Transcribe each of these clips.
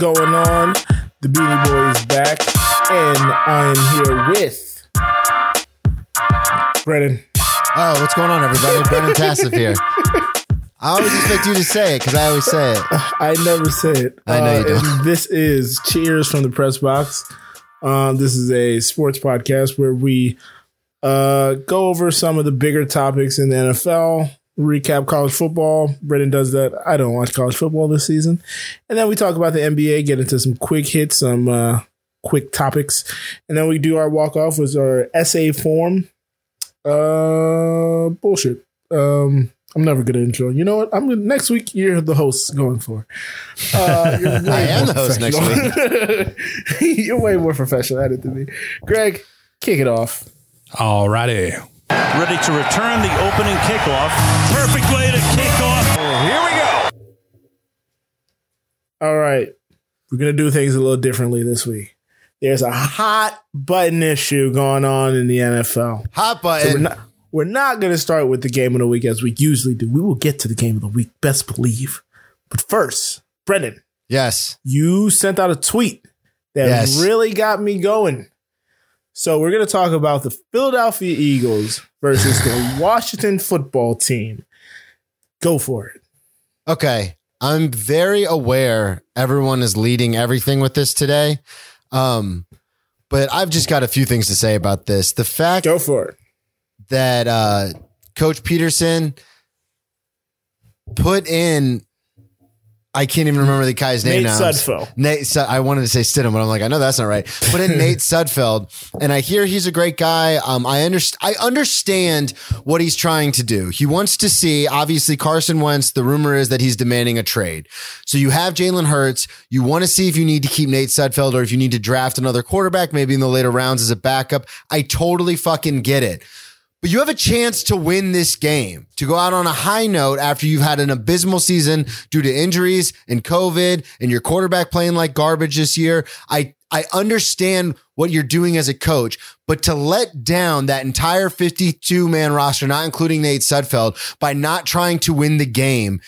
Going on? The Beanie Boy is back, and I'm here with Brennan. Oh, what's going on, everybody? Brennan Tassif here. I always expect you to say it because I always say it. I never say it. I know you Uh, don't. This is Cheers from the Press Box. Um, this is a sports podcast where we uh, go over some of the bigger topics in the NFL, recap college football. Brendan does that. I don't watch college football this season. And then we talk about the NBA, get into some quick hits, some uh, quick topics. And then we do our walk off with our essay form. Uh, bullshit. Um, I'm never good at intro. You know what? I'm next week. You're the host going for. Uh, you're way I am more the host next professional. you're way more professional at it than me. Greg, kick it off. Alrighty. Ready to return the opening kickoff. Perfect way to kick off. Here we go. All right, we're gonna do things a little differently this week. There's a hot button issue going on in the NFL. Hot So we're button. not we're not going to start with the game of the week as we usually do. We will get to the game of the week, best believe. But first, Brendan, yes. you sent out a tweet that Yes. really got me going. So we're going to talk about the Philadelphia Eagles versus the Washington football team. Go for it. Okay. I'm very aware everyone is leading everything with this today. Um, but I've just got a few things to say about this. The fact Go for it. that uh, Coach Pederson put in. I can't even remember the guy's name Nate now. Sudfeld. Nate, Sud- I wanted to say Stidham, but I'm like, I know that's not right. But in Nate Sudfeld, and I hear he's a great guy. Um, I understand. I understand what he's trying to do. He wants to see, obviously, Carson Wentz. The rumor is that he's demanding a trade. So you have Jalen Hurts. You want to see if you need to keep Nate Sudfeld or if you need to draft another quarterback, maybe in the later rounds as a backup. I totally fucking get it. But you have a chance to win this game, to go out on a high note after you've had an abysmal season due to injuries and COVID and your quarterback playing like garbage this year. I, I understand what you're doing as a coach, but to let down that entire 52 man roster, not including Nate Sudfeld, by not trying to win the game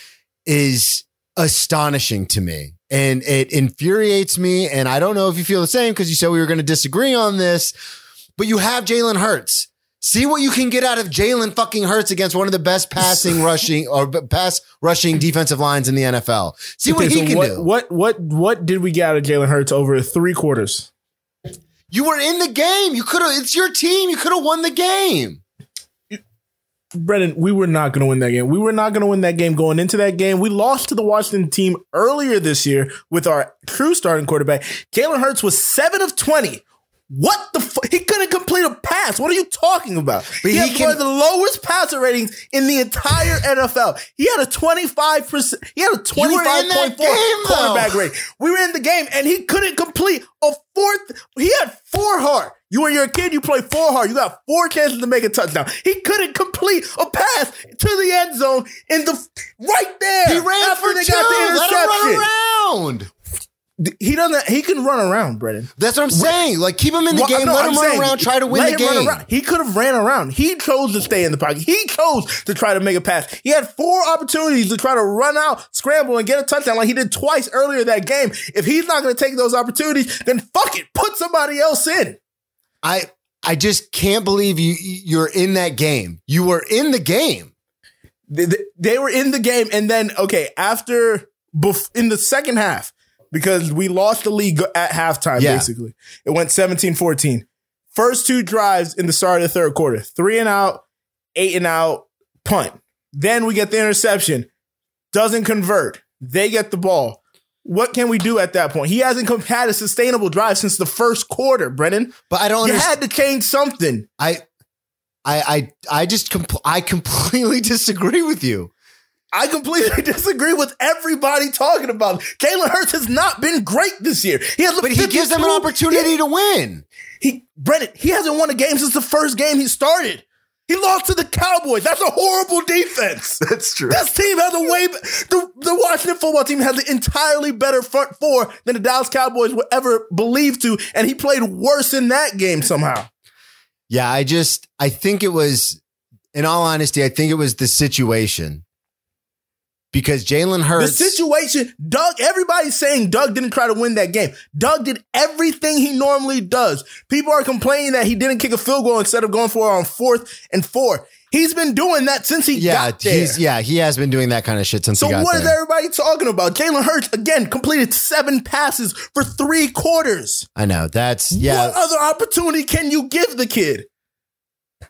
is astonishing to me. And it infuriates me. And I don't know if you feel the same because you said we were going to disagree on this, but you have Jalen Hurts. See what you can get out of Jalen fucking Hurts against one of the best passing rushing or pass rushing defensive lines in the NFL. See what Okay, he so can what, do. What what what did we get out of Jalen Hurts over three quarters? You were in the game. You could have. It's your team. You could have won the game. Brendan, we were not going to win that game. We were not going to win that game going into that game. We lost to the Washington team earlier this year with our true starting quarterback. Jalen Hurts was seven of 20. What the fuck? He couldn't complete a pass. What are you talking about? But he, he had can- one of the lowest passer ratings in the entire NFL. He had a 25%, he had a You were 25.4 that game, though. quarterback rate. We were in the game and he couldn't complete a fourth. He had four hard. You when you're a kid, you play four hard. You got four chances to make a touchdown. He couldn't complete a pass to the end zone in the right there. He ran after for they two. got the Let him run around. He doesn't. He can run around, Brendan. That's what I'm saying. Like keep him in the Well, game. no, let I'm him run saying, around. Try to win let the him run game. around. He could have ran around. He chose to stay in the pocket. He chose to try to make a pass. He had four opportunities to try to run out, scramble, and get a touchdown like he did twice earlier that game. If he's not going to take those opportunities, then fuck it, put somebody else in. I I just can't believe you you're in that game. You were in the game. They, they- they were in the game, and then okay, after bef- in the second half, because we lost the league at halftime, Yeah. basically. It went 17-14. First two drives in the start of the third quarter. Three and out, eight and out, punt. Then we get the interception. Doesn't convert. They get the ball. What can we do at that point? He hasn't had a sustainable drive since the first quarter, Brennan. But I don't You understand. had to change something. I I I I just compl- I completely disagree with you. I completely disagree with everybody talking about. it. Jalen Hurts has not been great this year. He has, But he gives them an 52 opportunity to win. He, Brennan, he hasn't won a game since the first game he started. He lost to the Cowboys. That's a horrible defense. That's true. This team has a way. The, the Washington football team has an entirely better front four than the Dallas Cowboys would ever believe to, and he played worse in that game somehow. Yeah, I just I think it was in all honesty, I think it was the situation. Because Jalen Hurts. The situation, Doug, everybody's saying Doug didn't try to win that game. Doug did everything he normally does. People are complaining that he didn't kick a field goal instead of going for it on fourth and four. He's been doing that since he yeah, got there. he's yeah, he has been doing that kind of shit since so he got what is everybody talking about? Jalen Hurts again completed seven passes for three quarters. I know that's yeah. What other opportunity can you give the kid?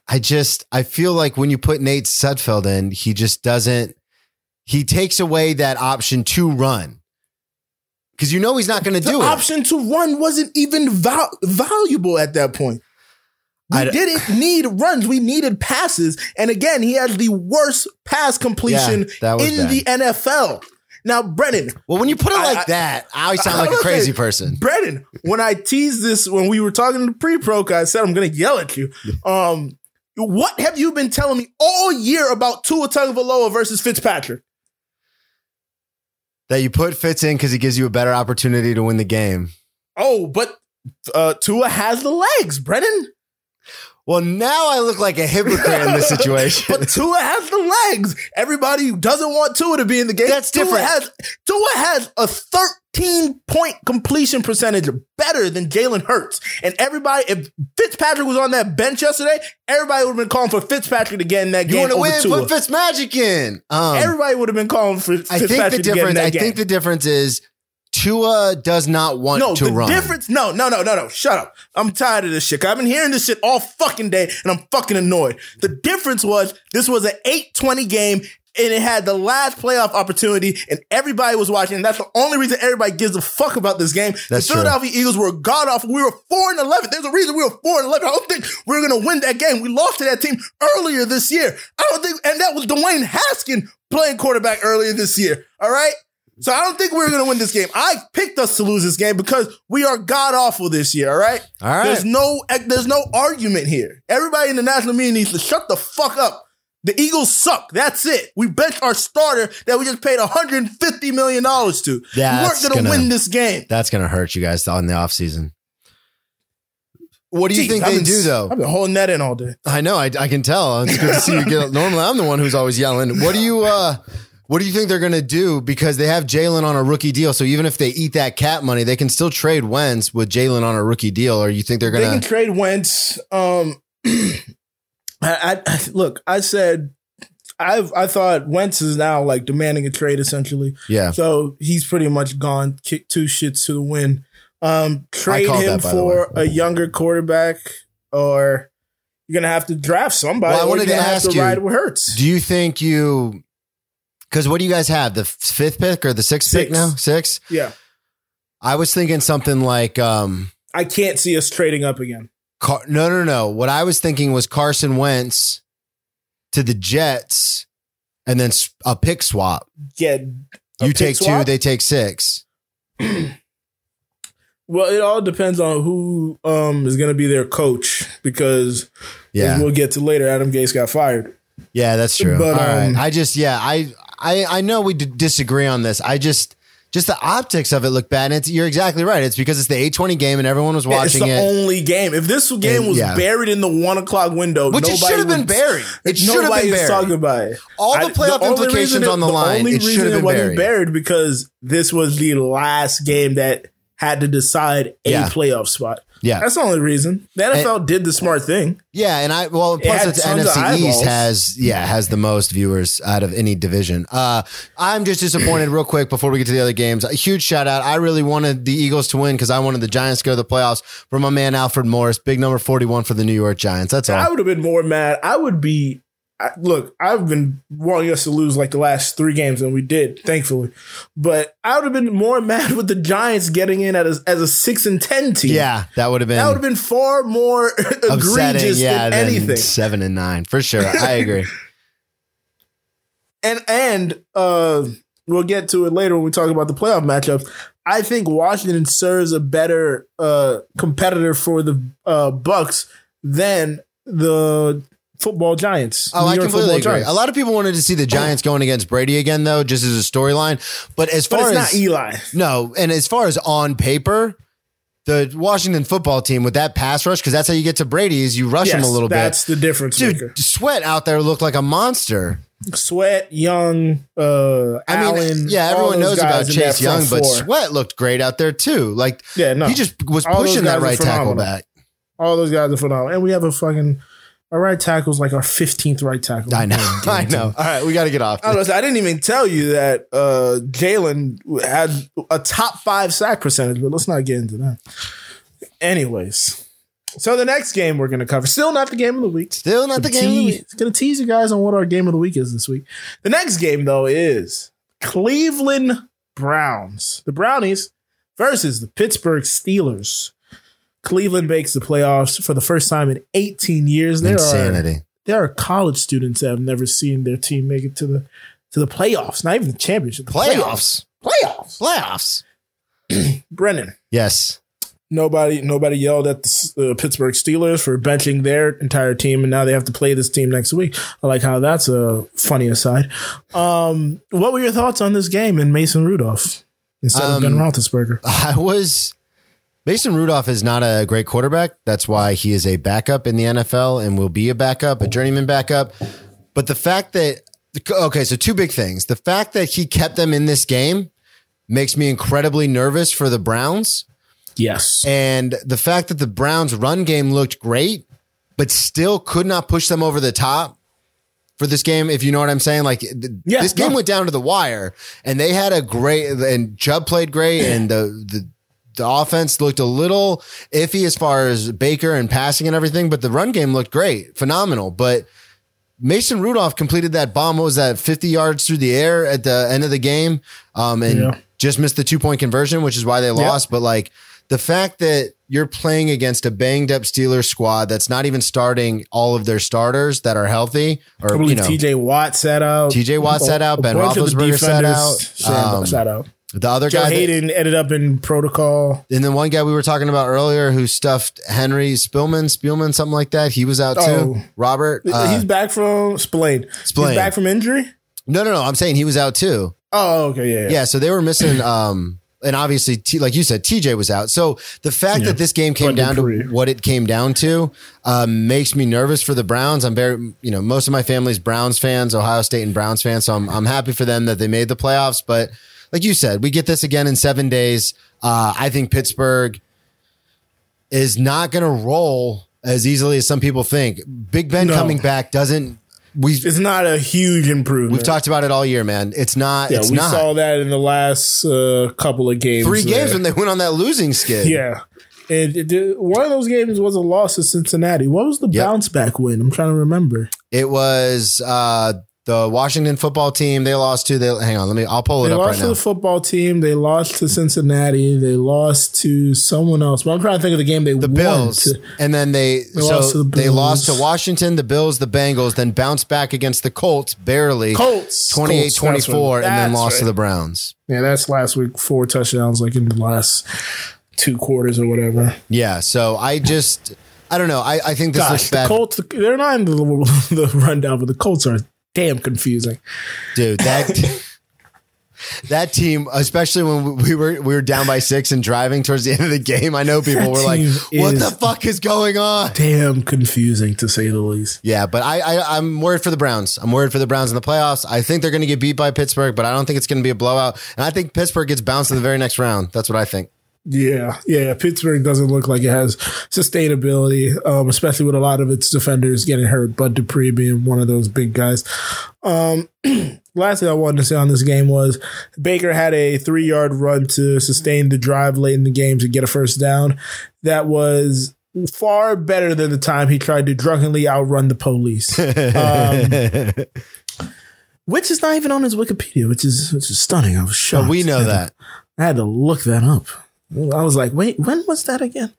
I just I feel like when you put Nate Sudfeld in, he just doesn't. He takes away that option to run because you know he's not going to do it. option to run wasn't even val- valuable at that point. We I didn't need runs. We needed passes. And again, he has the worst pass completion Yeah, in bad. the NFL. Now, Brennan, Well, when you put it like I- that, I always sound I like a crazy person. Brennan, when I teased this when we were talking to the pre-pro, I said I'm going to yell at you. Um, what have you been telling me all year about Tua Tagovailoa versus Fitzpatrick? That you put Fitz in because he gives you a better opportunity to win the game. Oh, but uh, Tua has the legs, Brennan. Well, now I look like a hypocrite in this situation. But Tua has the legs. Everybody who doesn't want Tua to be in the game. That's Tua different. Has, Tua has a 13 point completion percentage better than Jalen Hurts. And everybody, if Fitzpatrick was on that bench yesterday, everybody would have been calling for Fitzpatrick to get in that you game want to win? Tua. Put Fitzmagic in. Um, everybody would have been calling for I Fitzpatrick think the to get in difference. I game. think the difference is Tua does not want no, to the run. difference. No, no, no, no, no. Shut up. I'm tired of this shit. I've been hearing this shit all fucking day, and I'm fucking annoyed. The difference was this was an 8-20 game, and it had the last playoff opportunity, and everybody was watching. And that's the only reason everybody gives a fuck about this game. That's the true. Philadelphia Eagles were god off. We were four and eleven. There's a reason we were four and eleven. I don't think we were gonna win that game. We lost to that team earlier this year. I don't think, and that was Dwayne Haskin playing quarterback earlier this year. All right. So I don't think we are going to win this game. I picked us to lose this game because we are god awful this year. All right. All right. There's no there's no argument here. Everybody in the national media needs to shut the fuck up. The Eagles suck. That's it. We benched our starter that we just paid 150 million dollars to. Yeah, we weren't going to gonna- win this game. That's going to hurt you guys on the offseason. What do you Jeez, think I've they been- do though? I've been holding that in all day. I know. I, I can tell. It's good to see you get. Normally, I'm the one who's always yelling. What do you? uh What do you think they're going to do? Because they have Jalen on a rookie deal, so even if they eat that cap money, they can still trade Wentz with Jalen on a rookie deal. Or you think they're They going can to? trade Wentz. Um, I, I look. I said. I I thought Wentz is now like demanding a trade essentially. Yeah. So he's pretty much gone. Kick two shits to the win. Um, trade him that, for a younger quarterback, or you're gonna have to draft somebody. Well, I wanted you're to ask have to you, ride with Hurts. Do you think you? Because what do you guys have? The fifth pick or the sixth pick Six. now? Six. Yeah, I was thinking something like. um I can't see us trading up again. Car- no, no, no. What I was thinking was Carson Wentz to the Jets, and then a pick swap. A You take two, they take six. Well, it all depends on who um is gonna be their coach because Yeah, as we'll get to later. Adam Gase got fired. yeah, that's true. But, All right. um, I just, yeah, I, I, I know we d- disagree on this. I just, just the optics of it look bad. And it's, you're exactly right. It's because it's the eight twenty game and everyone was watching. it's the it. only game. If this game And- was yeah. buried in the one o'clock window, Which it should have been buried. It should have been buried. talking about it. All the playoff only implications reason on the it- line, only it should reason have been wasn't buried. buried because this was the last game that had to decide a Yeah. playoff spot. Yeah. that's the only reason. The NFL did the smart thing. Yeah, and I well plus had it's NFC East has yeah has the most viewers out of any division. Uh, I'm just disappointed. real quick before we get to the other games, a huge shout out. I really wanted the Eagles to win because I wanted the Giants to go to the playoffs. For my man Alfred Morris, big number 41 for the New York Giants. That's all. I would have been more mad. I would be. I, look, I've been wanting us to lose like the last three games, and we did, thankfully. But I would have been more mad with the Giants getting in as, as a six and ten team. yeah, that would have been that would have been far more egregious Yeah, than than anything. seven and nine for sure. I agree. And and uh, we'll get to it later when we talk about the playoff matchups. I think Washington serves a better uh, competitor for the uh, Bucks than the football Giants. Oh, New I York completely agree. Giants. A lot of people wanted to see the Giants going against Brady again, though, just as a storyline. But as but far it's as not Eli. No, and as far as on paper, the Washington football team with that pass rush, because that's how you get to Brady, is you rush him a little bit. That's the difference Dude, maker. Sweat out there looked like a monster. Sweat, Young, uh, I mean, Allen. yeah, everyone knows about Chase Young, but four. Sweat looked great out there too. Like, Yeah, no. he just was All pushing that right tackle back. all those guys are phenomenal, and we have a fucking our right tackle tackle's like our fifteenth right tackle. I know, I know. All right, we got to get off. I, don't know, I didn't even tell you that uh, Jalen had a top five sack percentage, but let's not get into that. Anyways, so the next game we're going to cover, still not the game of the week. Still not the game. of the week. It's going to tease you guys on what our game of the week is this week. The next game, though, is Cleveland Browns. The Brownies versus the Pittsburgh Steelers. Cleveland makes the playoffs for the first time in 18 years. There are Insanity. there are college students that have never seen their team make it to the to the playoffs, not even the championship. The Playoffs. Playoffs. Playoffs. Brennan. Yes. Nobody nobody yelled at the uh, Pittsburgh Steelers for benching their entire team and now they have to play this team next week. I like how that's a funny aside. Um, what were your thoughts on this game and Mason Rudolph instead of Ben Um, Roethlisberger? I was. Mason Rudolph is not a great quarterback. That's why he is a backup in the NFL and will be a backup, a journeyman backup. But the fact that, okay, so two big things. The fact that he kept them in this game makes me incredibly nervous for the Browns. Yes. And the fact that the Browns' run game looked great, but still could not push them over the top for this game, if you know what I'm saying. Like th- Yeah, this game no. went down to the wire, and they had a great and Chubb played great, and the the the offense looked a little iffy as far as Baker and passing and everything, but the run game looked great, phenomenal. But Mason Rudolph completed that bomb. What was that? 50 yards through the air at the end of the game. Um, and Yeah. just missed the two point conversion, which is why they lost. But like the fact that you're playing against a banged up Steelers squad that's not even starting all of their starters that are healthy, or you know, TJ Watt sat out. TJ Watt sat out, Ben bunch of the Roethlisberger sat out, um, sat out. The other Joe guy, that- Hayden ended up in protocol. and then one guy we were talking about earlier who stuffed Henry Spillman, Spielman, something like that. He was out too. Oh. Robert, uh, He's back from Spillane. Spillane. He's back from injury. no, no, no. I'm saying he was out too. Oh, okay, yeah, yeah. Yeah, so they were missing. Um, and obviously, T, like you said, TJ was out. So the fact Yeah. that this game came down to what it came down to um, makes me nervous for the Browns. I'm very, you know, most of my family's Browns fans, Ohio State and Browns fans. So I'm, I'm happy for them that they made the playoffs. But like you said, we get this again in seven days. Uh, I think Pittsburgh is not going to roll as easily as some people think. Big Ben No. coming back doesn't. We It's not a huge improvement. we've talked about it all year, man. It's not. Yeah, it's we not. saw that in the last uh, couple of games. three games there. when they went on that losing skid. yeah. And it did, one of those games was a loss to Cincinnati. What was the Yep. bounce back win? I'm trying to remember. It was uh, the Washington football team. They lost to. They hang on. Let me. I'll pull it They up lost right to now. the football team. They lost to Cincinnati. They lost to someone else. But I'm trying to think of the game they the won Bills, to. and then they, lost so to the they lost to Washington, the Bills, the Bengals, then bounced back against the Colts barely, Colts. 28 Colts, that's 24, right. and then lost to the Browns. Yeah, that's last week. Four touchdowns, like in the last two quarters or whatever. Yeah. So I just, I don't know. I, I think this Gosh, looks the bad, Colts, they're not in the, the rundown, but the Colts are damn confusing. dude. That. That team, especially when we were we were down by six and driving towards the end of the game, I know people That were like, "What the fuck is going on?" Damn confusing to say the least. Yeah, but I, I I'm worried for the Browns. I'm worried for the Browns in the playoffs. I think they're going to get beat by Pittsburgh, but I don't think it's going to be a blowout. And I think Pittsburgh gets bounced in the very next round. That's what I think. Yeah, yeah. Pittsburgh doesn't look like it has sustainability, um, especially with a lot of its defenders getting hurt. Bud Dupree being one of those big guys. Um, last thing I wanted to say on this game was Baker had a three yard run to sustain the drive late in the game to get a first down. That was far better than the time he tried to drunkenly outrun the police. Um, which is not even on his Wikipedia, which is which is stunning. I was shocked. But we know I had that. I had to look that up. I was like, wait, when was that again?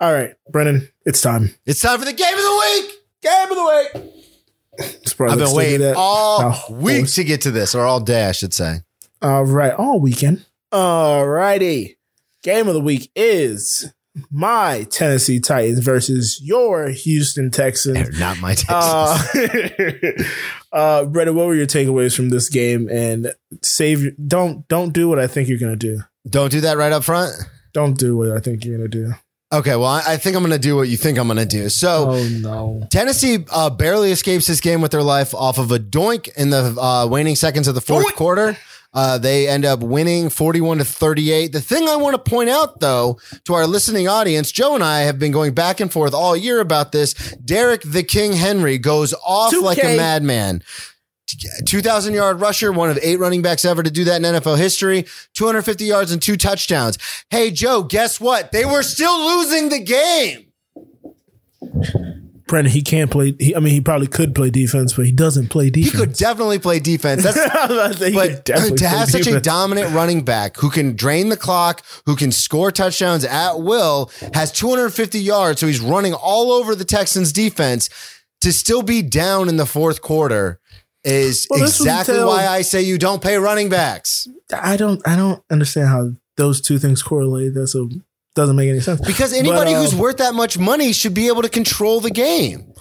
All right, Brennan, it's time. It's time for the game of the week. Game of the week. I've been waiting all Oh, week to get to this, or all day, I should say. All right, all weekend. All righty. Game of the week is my Tennessee Titans versus your Houston Texans. They're not my Texans. Uh, uh, Brennan, what were your takeaways from this game? And save don't don't do what I think you're gonna do. Don't do that right up front. Don't do what I think you're gonna do. Okay, well, I, I think I'm going to do what you think I'm going to do. So, Oh no. Tennessee uh, barely escapes this game with their life off of a doink in the uh, waning seconds of the fourth quarter. Uh, they end up winning 41 to 38. The thing I want to point out, though, to our listening audience, Joe and I have been going back and forth all year about this. Derrick the King Henry goes off 2K. like a madman. 2,000 yard rusher, one of eight running backs ever to do that in NFL history, 250 yards and two touchdowns. Hey, Joe, guess what? They were still losing the game. Brendan, he can't play. He, I mean, he probably could play defense, but he doesn't play defense. He could definitely play defense. That's but to have such a dominant running back who can drain the clock, who can score touchdowns at will, has 250 yards, so he's running all over the Texans defense to still be down in the fourth quarter is Well, exactly until- why I say you don't pay running backs. I don't. I don't understand how those two things correlate. That's a doesn't make any sense. Because anybody But, uh, who's worth that much money should be able to control the game.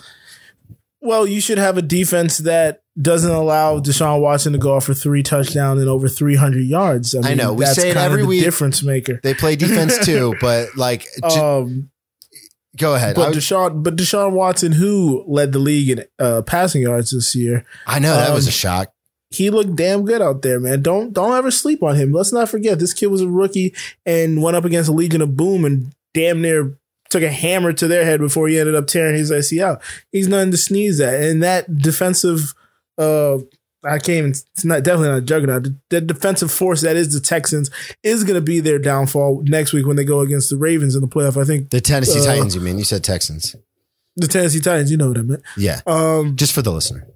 Well, you should have a defense that doesn't allow Deshaun Watson to go off for three touchdowns and over 300 yards. I, mean, know. We that's say it every week. Difference maker. They play defense too, but like, Um, go ahead. But was- Deshaun, but Deshaun Watson, who led the league in uh, passing yards this year, I know that was um, a shock. he looked damn good out there, man. Don't don't ever sleep on him. Let's not forget this kid was a rookie and went up against a Legion of Boom and damn near took a hammer to their head before he ended up tearing his ACL. He's nothing to sneeze at. And that defensive uh I can't even it's not definitely not a juggernaut. The, defensive force that is the Texans is gonna be their downfall next week when they go against the Ravens in the playoff. I think The Tennessee uh, Titans, you mean? You said Texans. the Tennessee Titans, you know what I meant. Yeah. Um Just for the listener.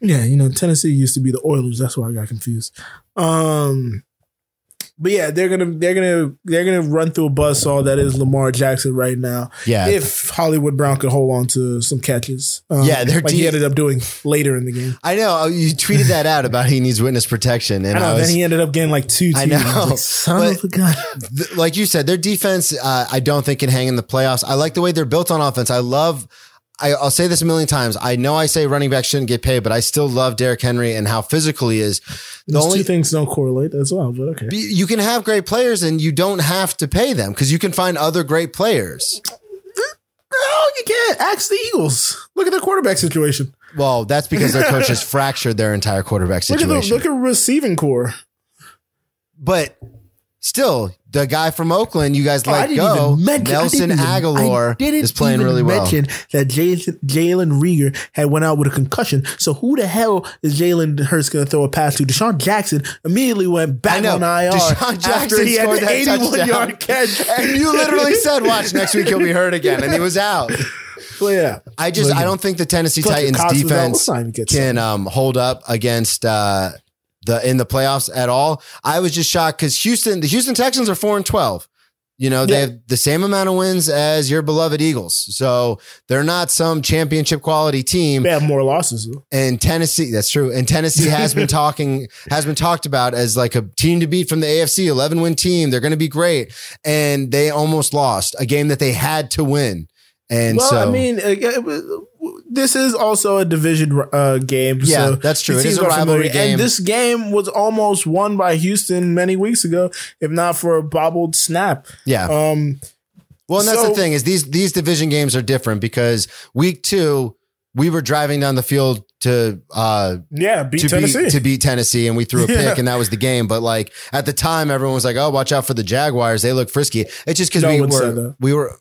Yeah, you know, Tennessee used to be the Oilers. That's why I got confused. Um, but yeah, they're gonna they're gonna they're gonna run through a buzzsaw that is Lamar Jackson right now. Yeah. if Hollywood Brown could hold on to some catches, um, Yeah, they're like he ended up doing later in the game. I know oh, you tweeted that out about he needs witness protection, and I I, was, then he ended up getting like two. I TDs. know, Like, son but- of a gun. th- like you said, their defense uh, I don't think can hang in the playoffs. I like the way they're built on offense. I love. I, I'll say this a million times. I know I say running back shouldn't get paid, but I still love Derrick Henry and how physical he is. The Those only two things don't correlate as well, but okay. you can have great players and you don't have to pay them because you can find other great players. No, you can't. Ask the Eagles. Look at their quarterback situation. Well, that's because their coach has fractured their entire quarterback situation. Look at the look at receiving corps. but still, the guy from Oakland, you guys let go, mention- Nelson even- Agholor is playing really well. that Jalen Reagor had went out with a concussion. So who the hell is Jalen Hurts going to throw a pass to? DeSean Jackson immediately went back on IR DeSean after Jackson he had an 81 touchdown. yard catch. And you literally said, "Watch next week he'll be hurt again," and he was out. Well, yeah. I just Look, I don't think the Tennessee Titans Cox was out. defense Let's not even get can um, hold up against uh, the in the playoffs at all. I was just shocked because Houston, the Houston Texans are four and twelve. You know, they Yeah. have the same amount of wins as your beloved Eagles. So they're not some championship quality team. They have more losses. Though. And Tennessee, that's true. And Tennessee has been talking, has been talked about as like a team to beat from the AFC, 11 win team. They're going to be great. And they almost lost a game that they had to win. And Well, so, I mean, uh, this is also a division uh, game. Yeah, so that's true. It is a rivalry game. And this game was almost won by Houston many weeks ago, if not for a bobbled snap. yeah. Um, Well, and that's So- the thing is these these division games are different because week two we were driving down the field to uh yeah, beat to Tennessee. beat to beat Tennessee and we threw a pick Yeah. and that was the game. But like at the time, everyone was like, "Oh, watch out for the Jaguars. They look frisky." It's just because No we were we were.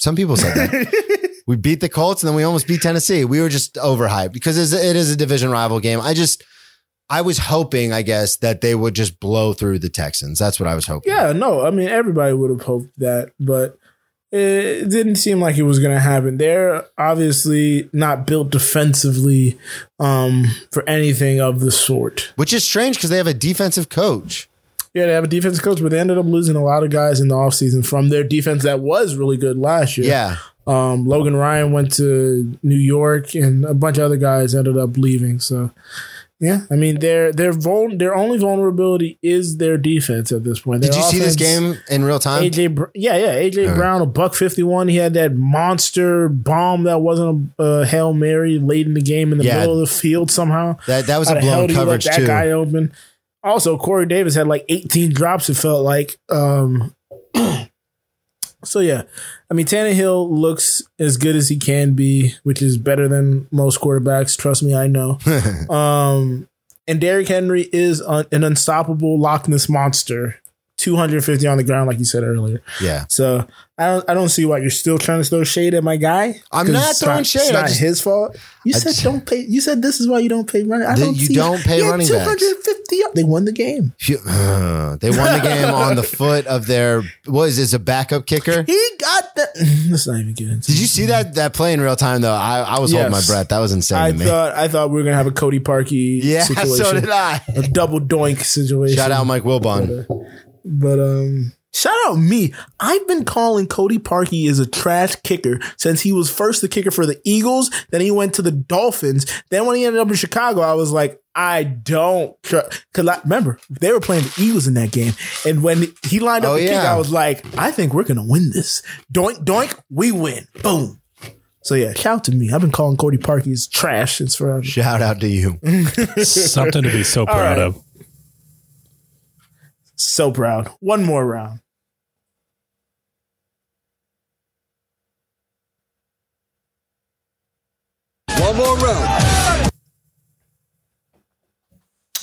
Some people said that we beat the Colts and then we almost beat Tennessee. We were just overhyped because it's, a division rival game. I just. I was hoping, I guess, that they would just blow through the Texans. That's what I was hoping. yeah, no, I mean everybody would have hoped that, but it didn't seem like it was going to happen. They're obviously not built defensively um, for anything of the sort. Which is strange because they have a defensive coach. Yeah, they have a defensive coach, but they ended up losing a lot of guys in the offseason from their defense that was really good last year. Yeah. Um, Logan Ryan went to New York, and a bunch of other guys ended up leaving. So, yeah, I mean, their their vul- their only vulnerability is their defense at this point. Did Their you see this game in real time? AJ, yeah, yeah, AJ Brown, a buck fifty one. He had that monster bomb that wasn't a uh, hail mary late in the game in the Yeah. middle of the field somehow. That that was How a blown do you let coverage that too. guy open? Also, Corey Davis had like eighteen drops. It felt like, um, So yeah, I mean Tannehill looks as good as he can be, which is better than most quarterbacks. Trust me, I know. um, and Derrick Henry is un- an unstoppable Loch Ness monster. 250 on the ground, like you said earlier. Yeah. So I don't, I don't see why you're still trying to throw shade at my guy. I'm not throwing not, shade. It's not just- his fault. You I said just- don't pay. You said this is why you don't pay running. I don't you see- don't pay running backs. 250. They won the game. Uh, they won the game on the foot of their what is this a backup kicker? He got the. Let's not even get into. Did you see that that play in real time though? I, I was holding my breath. That was insane I to me. thought I thought we were gonna have a Cody Parkey yeah, situation. so did I. A double doink situation. Shout out Mike Wilbon. But um shout out me. I've been calling Cody Parkey as a trash kicker since he was first the kicker for the Eagles, then he went to the Dolphins. Then when he ended up in Chicago, I was like, I don't trust cause I remember they were playing the Eagles in that game. And when he lined up Oh, the kick. I was like, I think we're gonna win this. Doink doink, we win. Boom. So yeah, shout to me. I've been calling Cody Parkey as trash since forever. Shout out to you. Something to be so proud right. of. So proud. One more round. One more round.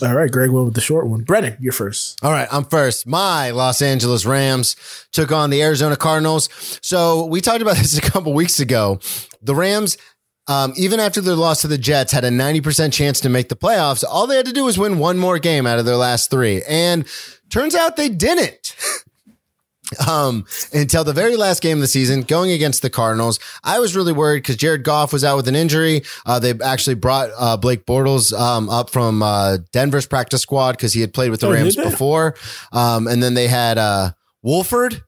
All right, Greg went with the short one. Brennan, you're first. All right, I'm first. My Los Angeles Rams took on the Arizona Cardinals. So we talked about this a couple weeks ago. The Rams, um, even after their loss to the Jets, had a 90% chance to make the playoffs. All they had to do was win one more game out of their last three. And turns out they didn't. um, until the very last game of the season, going against the Cardinals. I was really worried because Jared Goff was out with an injury. Uh, they actually brought uh, Blake Bortles um, up from uh, Denver's practice squad because he had played with the Oh, Rams before. Um, and then they had uh, Wolford,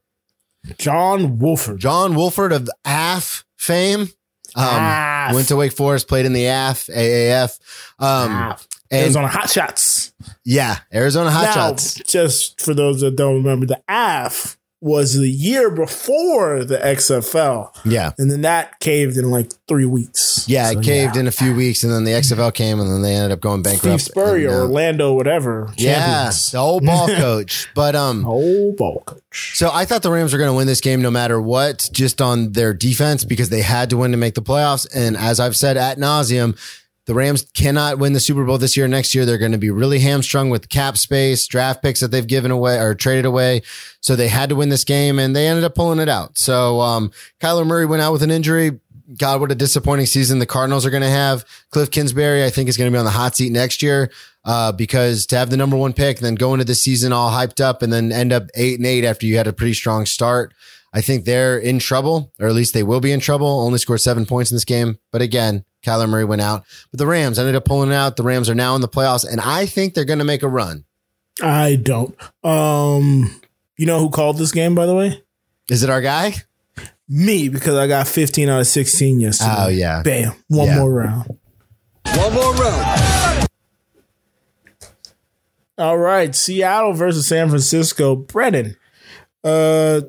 John Wolford. John Wolford of AF fame. Um, AF. went to Wake Forest, played in the AF, AAF. Um, Ah, and Arizona Hot Shots. yeah, Arizona now, Hotshots. just for those that don't remember, the AF was the year before the XFL. Yeah. And then that caved in like three weeks. Yeah, So, it caved in a few weeks, and then the XFL came, and then they ended up going bankrupt. Steve Spurrier, And, uh, Orlando, whatever. yeah, champions. the old ball coach. But um, Whole ball coach. so I thought the Rams were going to win this game no matter what, just on their defense because they had to win to make the playoffs. And as I've said at nauseum, the Rams cannot win the Super Bowl this year. Next year, they're going to be really hamstrung with cap space, draft picks that they've given away or traded away. So they had to win this game, and they ended up pulling it out. So um, Kyler Murray went out with an injury. God, what a disappointing season the Cardinals are going to have. Cliff Kingsbury, I think, is going to be on the hot seat next year uh, because to have the number one pick then go into the season all hyped up and then end up eight and eight after you had a pretty strong start, I think they're in trouble, or at least they will be in trouble. Only scored seven points in this game. But again, Kyler Murray went out. But the Rams ended up pulling it out. The Rams are now in the playoffs, and I think they're going to make a run. I don't. Um, you know who called this game, by the way? Is it our guy? Me, because I got 15 out of 16 yesterday. Oh, yeah. Bam. One Yeah. more round. One more round. All right, Seattle versus San Francisco. Brennan, uh,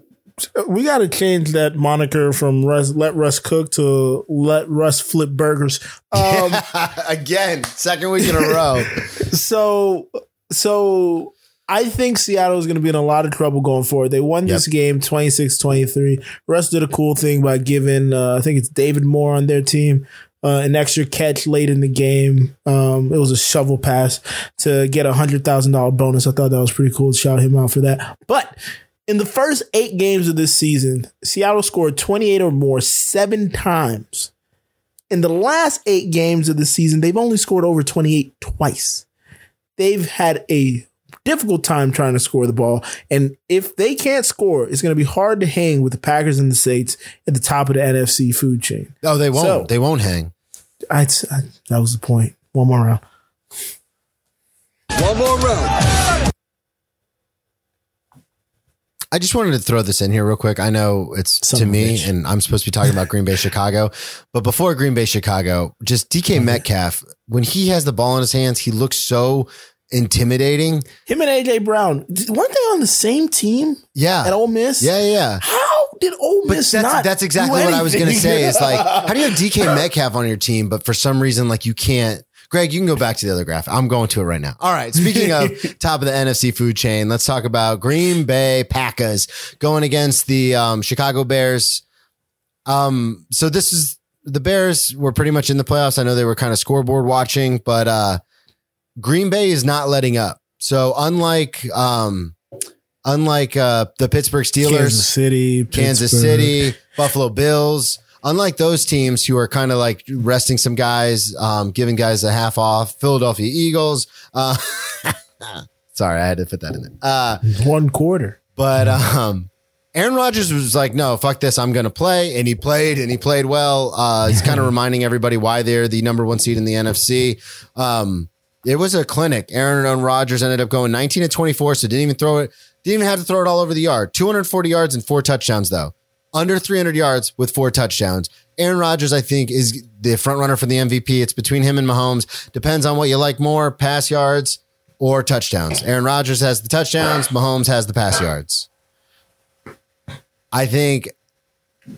we got to change that moniker from Russ, let Russ cook to let Russ flip burgers. Um, again, second week in a row. so, so I think Seattle is going to be in a lot of trouble going forward. They won this game 26 23. Russ did a cool thing by giving, uh, I think it's David Moore on their team. Uh, an extra catch late in the game. Um, it was a shovel pass to get a hundred thousand dollar bonus. I thought that was pretty cool. Shout him out for that. But in the first eight games of this season, Seattle scored 28 or more seven times. In the last eight games of the season, they've only scored over 28 twice. They've had a difficult time trying to score the ball. And if they can't score, it's going to be hard to hang with the Packers and the Saints at the top of the NFC food chain. Oh, they won't. So- they won't hang. I, I, that was the point. One more round. One more round. I just wanted to throw this in here real quick. I know it's Son to me, bitch. and I'm supposed to be talking about Green Bay, Chicago. But before Green Bay, Chicago, just DK Metcalf, when he has the ball in his hands, he looks so intimidating. Him and AJ Brown weren't they on the same team Yeah. at Ole Miss? Yeah, yeah, yeah. How did Ole But Miss that's, not? that's exactly what I was going to say. Is like, how do you have DK Metcalf on your team, but for some reason, like you can't Greg, you can go back to the other graph. I'm going to it right now. All right. Speaking of top of the NFC food chain, let's talk about Green Bay Packers going against the um, Chicago Bears. Um, so this is the Bears were pretty much in the playoffs. I know they were kind of scoreboard watching, but uh, Green Bay is not letting up. So unlike um, unlike uh, the Pittsburgh Steelers, Kansas City, Kansas City, Buffalo Bills. Unlike those teams who are kind of like resting some guys, um, giving guys a half off, Philadelphia Eagles. Uh, sorry, I had to put that in there. Uh, one quarter. but um, Aaron Rodgers was like, no, fuck this. I'm going to play. And he played and he played well. Uh, he's kind of reminding everybody why they're the number one seed in the NFC. Um, it was a clinic. Aaron Rodgers ended up going 19 to 24, so didn't even throw it. Didn't even have to throw it all over the yard. 240 yards and four touchdowns, though. Under 300 yards with four touchdowns. Aaron Rodgers, I think, is the front runner for the MVP. It's between him and Mahomes. Depends on what you like more pass yards or touchdowns. Aaron Rodgers has the touchdowns, Mahomes has the pass yards. I think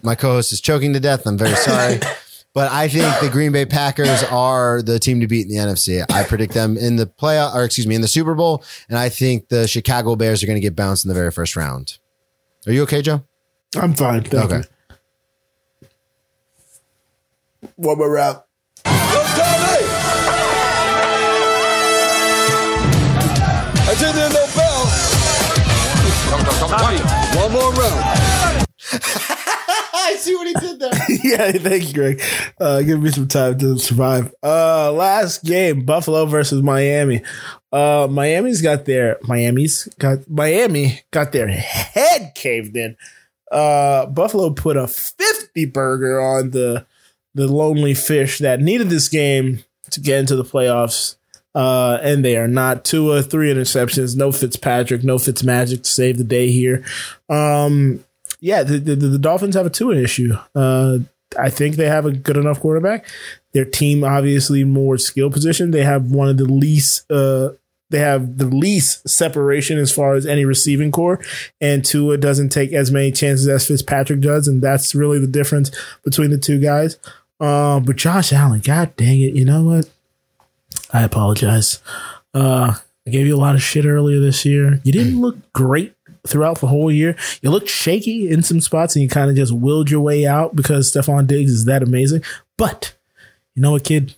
my co host is choking to death. I'm very sorry. But I think the Green Bay Packers are the team to beat in the NFC. I predict them in the playoff, or excuse me, in the Super Bowl. And I think the Chicago Bears are going to get bounced in the very first round. Are you okay, Joe? I'm fine. Thank Okay. you. One more route. Go Tommy! I didn't hear no bell. One more round. I see what he did there. yeah, thank you, Greg. Uh, give me some time to survive. Uh, last game, Buffalo versus Miami. Uh, Miami's got their Miami's got Miami got their head caved in. Uh, Buffalo put a fifty burger on the the lonely fish that needed this game to get into the playoffs. Uh, and they are not Tua, three interceptions, no Fitzpatrick, no Fitzmagic to save the day here. Um, yeah, the, the, the Dolphins have a Tua issue. Uh, I think they have a good enough quarterback. Their team obviously more skill position. They have one of the least. Uh, they have the least separation as far as any receiving corps, and Tua doesn't take as many chances as Fitzpatrick does, and that's really the difference between the two guys. Uh, but Josh Allen, god dang it, you know what? I apologize. Uh, I gave you a lot of shit earlier this year. You didn't look great throughout the whole year. You looked shaky in some spots and you kind of just willed your way out because Stefon Diggs is that amazing. But you know what, kid?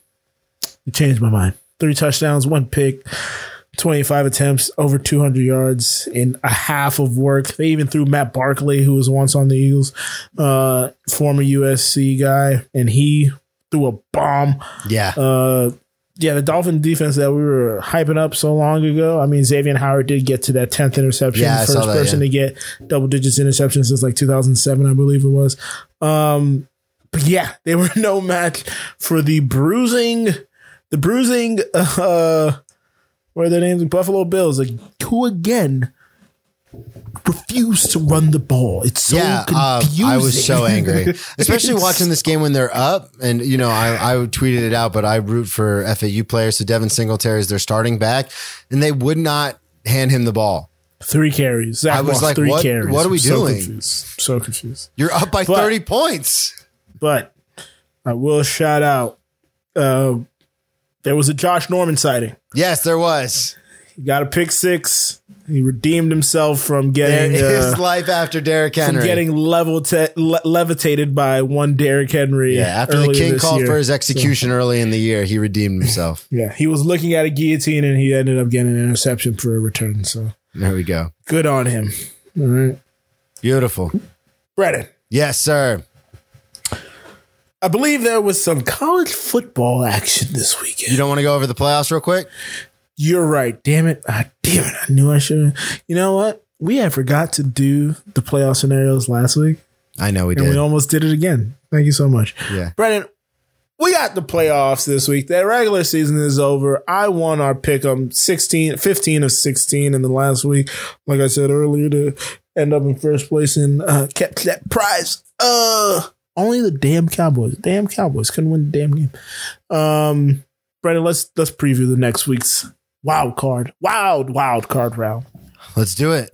You changed my mind. Three touchdowns, one pick, 25 attempts, over 200 yards in a half of work. They even threw Matt Barkley, who was once on the Eagles, uh, former USC guy, and he threw a bomb. Yeah. Uh, yeah, the Dolphin defense that we were hyping up so long ago. I mean, Xavier Howard did get to that tenth interception, Yeah, I first saw that, person yeah. to get double digits interceptions since like 2007, I believe it was. Um, but yeah, they were no match for the bruising, the bruising. Uh, what are their names? Buffalo Bills, like, who again refused to run the ball. It's so yeah, uh, confusing. I was so angry, especially watching this game when they're up. And you know, I, I tweeted it out, but I root for FAU players. So Devin Singletary is their starting back, and they would not hand him the ball. Three carries. Zach I was like, three what- carries. what are we so doing? Confused. So confused. You're up by But- thirty points. But I will shout out. Uh, there was a Josh Norman sighting. Yes, there was. He got a pick six. He redeemed himself from getting is uh, life after Derrick from Henry. getting level te- le- levitated by one Derrick Henry. yeah, after the king called year. for his execution early in the year, he redeemed himself. Yeah, he was looking at a guillotine and he ended up getting an interception for a return. So there we go. good on him. All right, Beautiful. Brennan. Yes, sir. I believe there was some college football action this weekend. You don't want to go over the playoffs real quick? You're right. Damn it. Ah, damn it. I knew I should. You know what? We had forgot to do the playoff scenarios last week, I know we did. we almost did it again. Thank you so much. Yeah. Brennan, we got the playoffs this week. The regular season is over. I won our pick 'em 16, 15 of 16 in the last week. Like I said earlier, to end up in first place and uh, kept that prize. Uh, only the damn Cowboys. Damn Cowboys couldn't win the damn game. Um, Brennan, let's let's preview the next week's wild card, wild wild card round. Let's do it.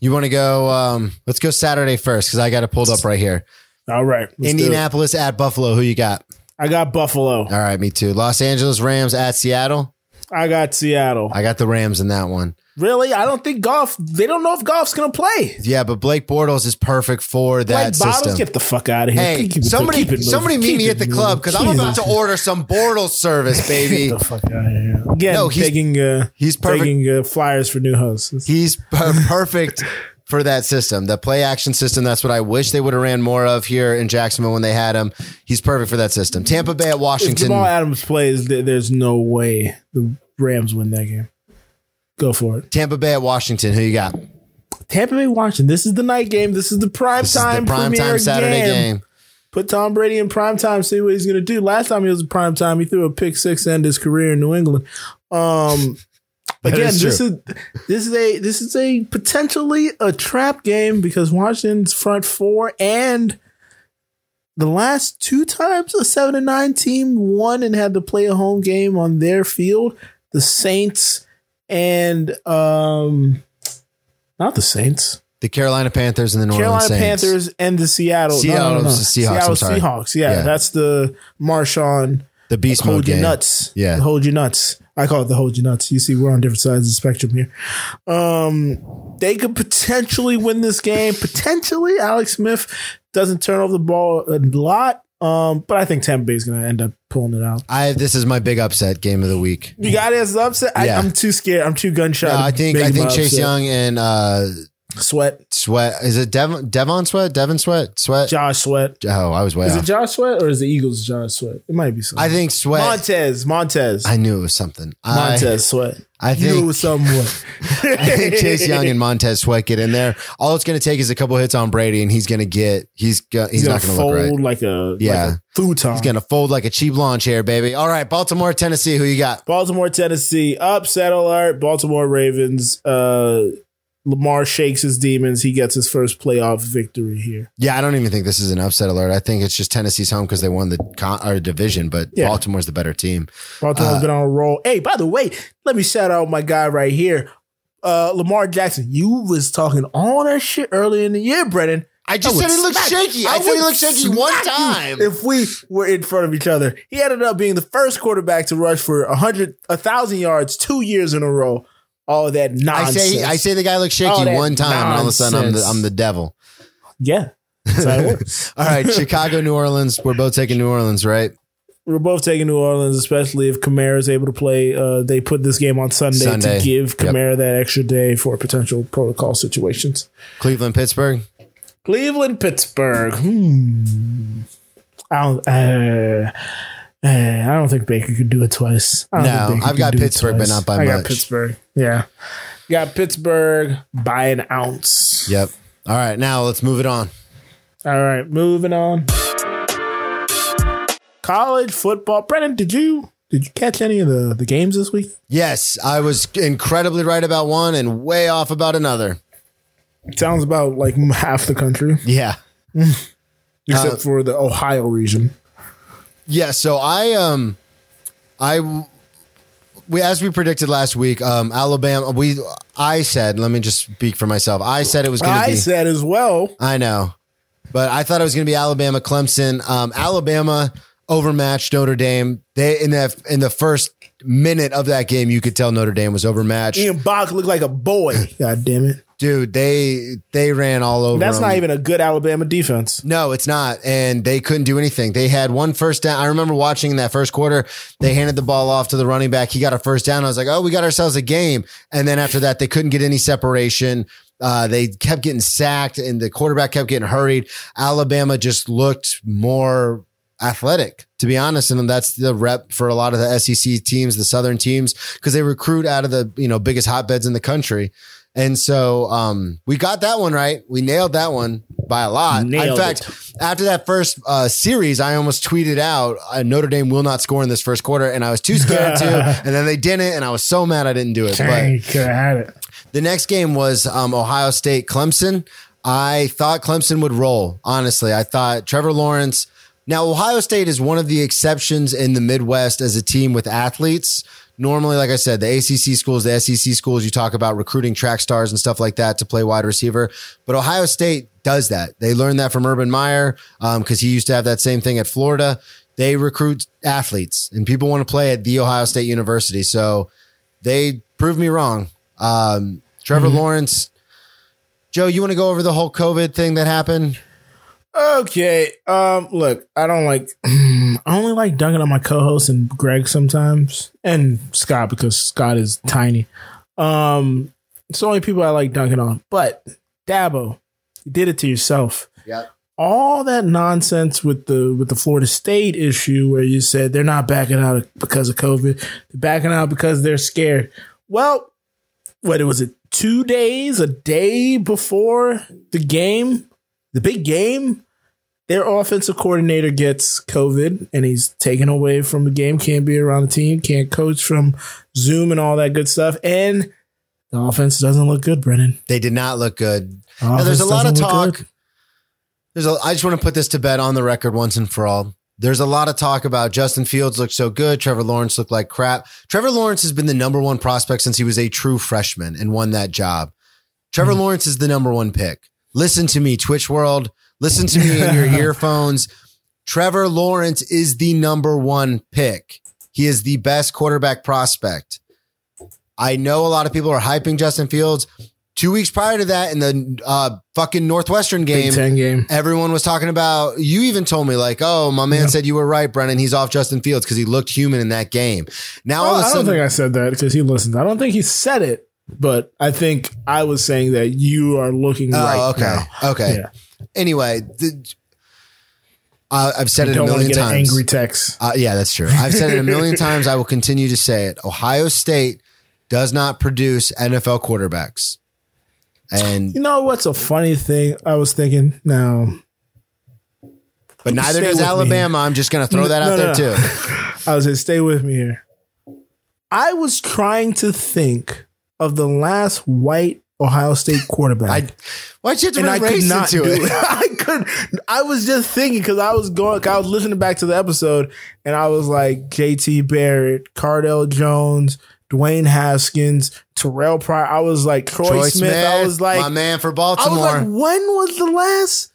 You want to go? Um, let's go Saturday first because I got it pulled up right here. All right, let's do it. Indianapolis at Buffalo. Who you got? I got Buffalo. All right, me too. Los Angeles Rams at Seattle. I got Seattle. I got the Rams in that one. Really? I don't think Goff. They don't know if Goff's gonna play. Yeah, but Blake Bortles is perfect for that bottles, system. get the fuck out of here. Hey, Keep it- somebody, keep somebody meet Keep me at the moving. club because I'm about to order some Bortles service, baby. Get the fuck out of here. Again, No, he's- taking uh, he's perfect. taking uh, flyers for new hosts. He's per- perfect for that system, the play action system. That's what I wish they would have ran more of here in Jacksonville when they had him. He's perfect for that system. Tampa Bay at If Washington. Jamal Adams plays, there's no way the Rams win that game. Go for it. Tampa Bay at Washington. Who you got? Tampa Bay, Washington. This is the night game. This is the prime This is time the prime time Saturday game. Put Tom Brady in prime time. See what he's going to do. Last time he was in prime time, he threw a pick six to end his career in New England. Um, again, is this is this is a this is a potentially a trap game because Washington's front four and the last two times a seven and nine team won and had to play a home game on their field, the Saints and um, not the Saints. The Carolina Panthers and the New Carolina Orleans Saints. Panthers and the Seattle. Seattle's the Seahawks, I'm Seattle sorry. Seahawks. Yeah, Yeah. that's the Marshawn The beast mode hold you game. nuts. Yeah. The hold you nuts. I call it the hold you nuts. You see, we're on different sides of the spectrum here. Um, they could potentially win this game. Potentially, Alex Smith doesn't turn over the ball a lot. Um, but I think Tampa Bay is going to end up pulling it out. I this is my big upset game of the week. You got it as the upset. I, Yeah. I'm too scared. I'm too gunshot. No, to I think make I think my Chase upset. Young and uh, Sweat, Sweat is it Devon Devon Sweat Devon Sweat Sweat. Josh Sweat. oh, I was way Is off. it Josh Sweat or is the Eagles Josh Sweat? It might be something. I think Sweat. Montez, Montez, I knew it was something. I- Montez Sweat. I You think was somewhat. I think Chase Young and Montez Sweat get in there. All it's going to take is a couple hits on Brady, and he's going to get. He's go, he's, He's not going to fold look right. like a Yeah. like a futon. He's going to fold like a cheap lawn chair, baby. All right, Baltimore, Tennessee. Who you got? Baltimore, Tennessee, upset alert. Baltimore Ravens. Uh, Lamar shakes his demons. He gets his first playoff victory here. Yeah, I don't even think this is an upset alert. I think it's just Tennessee's home because they won the con- or division, but Yeah. Baltimore's the better team. Baltimore's Uh, been on a roll. Hey, by the way, let me shout out my guy right here, uh, Lamar Jackson. You was talking all that shit earlier in the year, Brennan. I just would said he looked shaky. I, said he looked shaky one time. If we were in front of each other, he ended up being the first quarterback to rush for a hundred, a thousand yards two years in a row. All that I nonsense. say I say the guy looks shaky one time, and all of a sudden I'm the. I'm the devil. yeah. That's how it works. All right, Chicago, New Orleans. We're both taking New Orleans, right? We're both taking New Orleans, especially if Kamara is able to play. Uh, they put this game on Sunday, Sunday. to give Yep. That extra day for potential protocol situations. Cleveland, Pittsburgh. Cleveland, Pittsburgh. Hmm. I don't. Uh, uh, I don't think Baker could do it twice. I No, think Baker I've got Pittsburgh, but not by I got much. Pittsburgh. Yeah, got Pittsburgh by an ounce. Yep. All right, now let's move it on. All right, moving on. College football. Brennan, did you did you catch any of the the games this week? Yes, I was incredibly right about one and way off about another. It Sounds about like half the country, Yeah. except Uh, for the Ohio region. Yeah, so I um I we as we predicted last week, um Alabama we I said, let me just speak for myself. I said it was going to be. I said as well. I know. But I thought it was going to be Alabama Clemson. Um Alabama overmatched Notre Dame. They in the in the first minute of that game you could tell Notre Dame was overmatched. Ian Book looked like a boy. God damn it! Dude, they they ran all over That's them. not even a good Alabama defense. No, it's not. And they couldn't do anything. They had one first down. I remember watching in that first quarter, they handed the ball off to the running back. He got a first down. I was like, oh, we got ourselves a game. And then after that, they couldn't get any separation. Uh, they kept getting sacked and the quarterback kept getting hurried. Alabama just looked more athletic, to be honest. And that's the rep for a lot of the SEC teams, the Southern teams, because they recruit out of the, you know, biggest hotbeds in the country. And so um, we got that one right. We nailed that one by a lot. Nailed in fact, after that first uh, series, I almost tweeted out uh, Notre Dame will not score in this first quarter, and I was too scared to. And then they didn't, and I was so mad I didn't do it. But Dang, could have had it. the next game was um, Ohio State Clemson. I thought Clemson would roll. Honestly, I thought Trevor Lawrence. Now, Ohio State is one of the exceptions in the Midwest as a team with athletes. Normally, like I said, the ACC schools, the SEC schools, you talk about recruiting track stars and stuff like that to play wide receiver. But Ohio State does that. They learned that from Urban Meyer because he used to have that same thing at Florida. they recruit athletes and people want to play at the Ohio State University. So they proved me wrong. Um, Trevor Lawrence, Joe, you want to go over the whole COVID thing that happened? Okay. Um, look, I don't like. I only like dunking on my co-host and Greg sometimes, and Scott because Scott is tiny. Um, it's the only people I like dunking on. But Dabo, you did it to yourself. Yeah. All that nonsense with the with the Florida State issue, where you said they're not backing out because of COVID, they're backing out because they're scared. Well, what was it? Two days, a day before the game, the big game, their offensive coordinator gets COVID and he's taken away from the game, can't be around the team, can't coach from Zoom and all that good stuff. And the offense doesn't look good, Brennan. They did not look good. The Now, there's a lot of talk. good. There's a, I just want to put this to bed on the record once and for all. There's a lot of talk about Justin Fields looked so good. Trevor Lawrence looked like crap. Trevor Lawrence has been the number one prospect since he was a true freshman and won that job. Trevor hmm. Lawrence is the number one pick. Listen to me, Twitch world. Listen to me in your earphones. Trevor Lawrence is the number one pick. He is the best quarterback prospect. I know a lot of people are hyping Justin Fields. Two weeks prior to that, in the uh, fucking Northwestern game, game. everyone was talking about. You even told me like, "Oh, my man Yeah. said you were right, Brennan. He's off Justin Fields because he looked human in that game." Now all Oh, of a I don't sudden, think I said that because he listens. I don't think he said it, but I think I was saying that you are looking oh, right. okay, now. okay. Yeah. Anyway, the, uh, I've said it a million times. angry text. Uh, yeah, that's true. I've said it a million times. I will continue to say it. Ohio State does not produce NFL quarterbacks, and You know what's a funny thing? I was thinking now. but neither does. Alabama. I'm just going to throw that No, out no, there no. too. I was saying, stay with me here. I was trying to think of the last white Ohio State quarterback. I, why'd you have to and I could not do it? it. I could. I was just thinking because I was going. I was listening back to the episode, and I was like, J.T. Barrett, Cardale Jones, Dwayne Haskins, Terrelle Pryor. I was like Troy, Troy Smith. Smith, I was like, my man for Baltimore. I was like, when was the last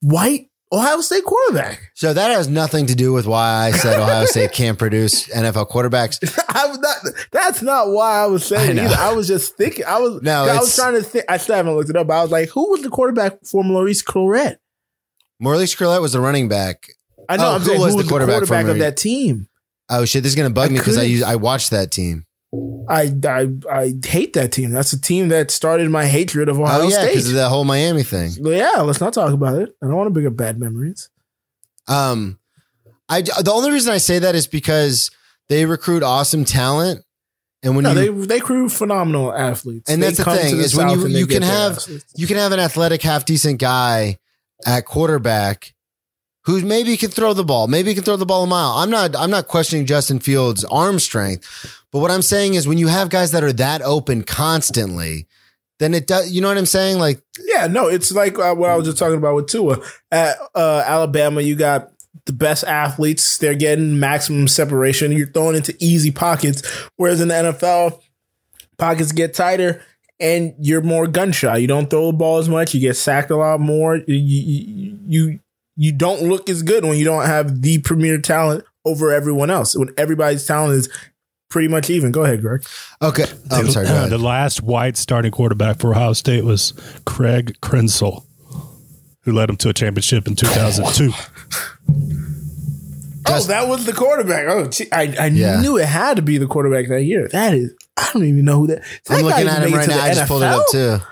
white Ohio State quarterback? So that has nothing to do with why I said Ohio State can't produce NFL quarterbacks. I was not. That's not why I was saying I either. I was just thinking. I was. No, I was trying to think. I still haven't looked it up. But I was like, who was the quarterback for Maurice Clarett? Maurice Scarlett was the running back. I know. Oh, I'm who saying was who the was the quarterback quarterback, for of that team? Oh shit, this is gonna bug I me because I use I watched that team. I, I I hate that team. That's a team that started my hatred of Ohio oh yeah, State. because of the whole Miami thing. Well, yeah, let's not talk about it. I don't want to bring up bad memories. Um, I the only reason I say that is because they recruit awesome talent, and when No, you they they crew phenomenal athletes, And They that's the thing, is when you- you can have- athletes. you can have an athletic, half decent guy at quarterback who maybe can throw the ball, maybe can throw the ball a mile. I'm not I'm not questioning Justin Fields' arm strength, but what I'm saying is when you have guys that are that open constantly, then it does. You know what I'm saying? Like Yeah, no, it's like uh, what I was just talking about with Tua. At uh, Alabama, you got the best athletes. They're getting maximum separation. You're throwing into easy pockets. Whereas in the NFL, pockets get tighter and you're more gun shy. You don't throw the ball as much. You get sacked a lot more. You you you, you don't look as good when you don't have the premier talent over everyone else. When everybody's talent is pretty much even. Go ahead, Greg. okay, oh, I'm sorry. Uh, the last white starting quarterback for Ohio State was Craig Krenzel, who led them to a championship in 2002. Oh, that was the quarterback. Oh, gee, I, I Yeah. knew it had to be the quarterback that year. That is, I don't even know who that. That I'm guy looking at him right to now. the I just pulled it up NFL? too.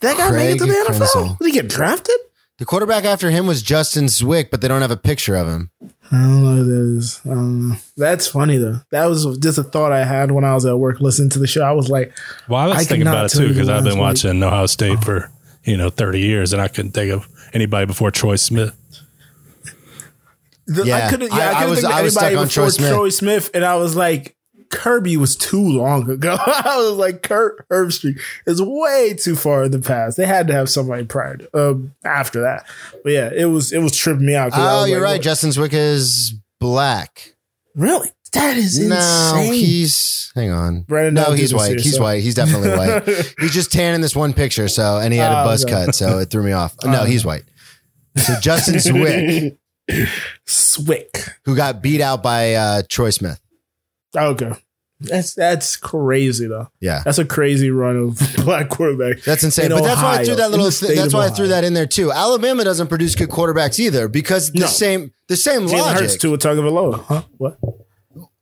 Did that guy make it to the NFL? Krenzel. Did he get drafted? The quarterback after him was Justin Zwick, but they don't have a picture of him. I don't know who that is. I don't know. That's funny though. That was just a thought I had when I was at work listening to the show. I was like, Well, I was I thinking about it too because I've been last watching Ohio State oh. for you know 30 years, and I couldn't think of anybody before Troy Smith. the, Yeah. I couldn't. Yeah, I- I, I couldn't was- think of I was stuck anybody before Troy Smith. Troy Smith, and I was like, Kirby was too long ago. I was like, Kirk Herbstreit is way too far in the past. They had to have somebody prior to, um, after that. But yeah, it was it was tripping me out. Oh, you're like, right. what- Justin Zwick is black. Really? That is No, insane. he's hang on. Brandon, no, he's white. to He's yourself. white. He's definitely white. he's just tan in this one picture. So, and he had a Oh, buzz okay. cut, so it threw me off. No, he's white. So Justin Zwick Swick. who got beat out by uh, Troy Smith. Okay. That's that's crazy though. Yeah. That's a crazy run of black quarterback. That's insane. In But that's why I threw that little. Th- that's of why I threw that in there too. Alabama doesn't produce good quarterbacks either because the No. same the same Jalen Hurts logic. to a Tagovailoa. Huh? What?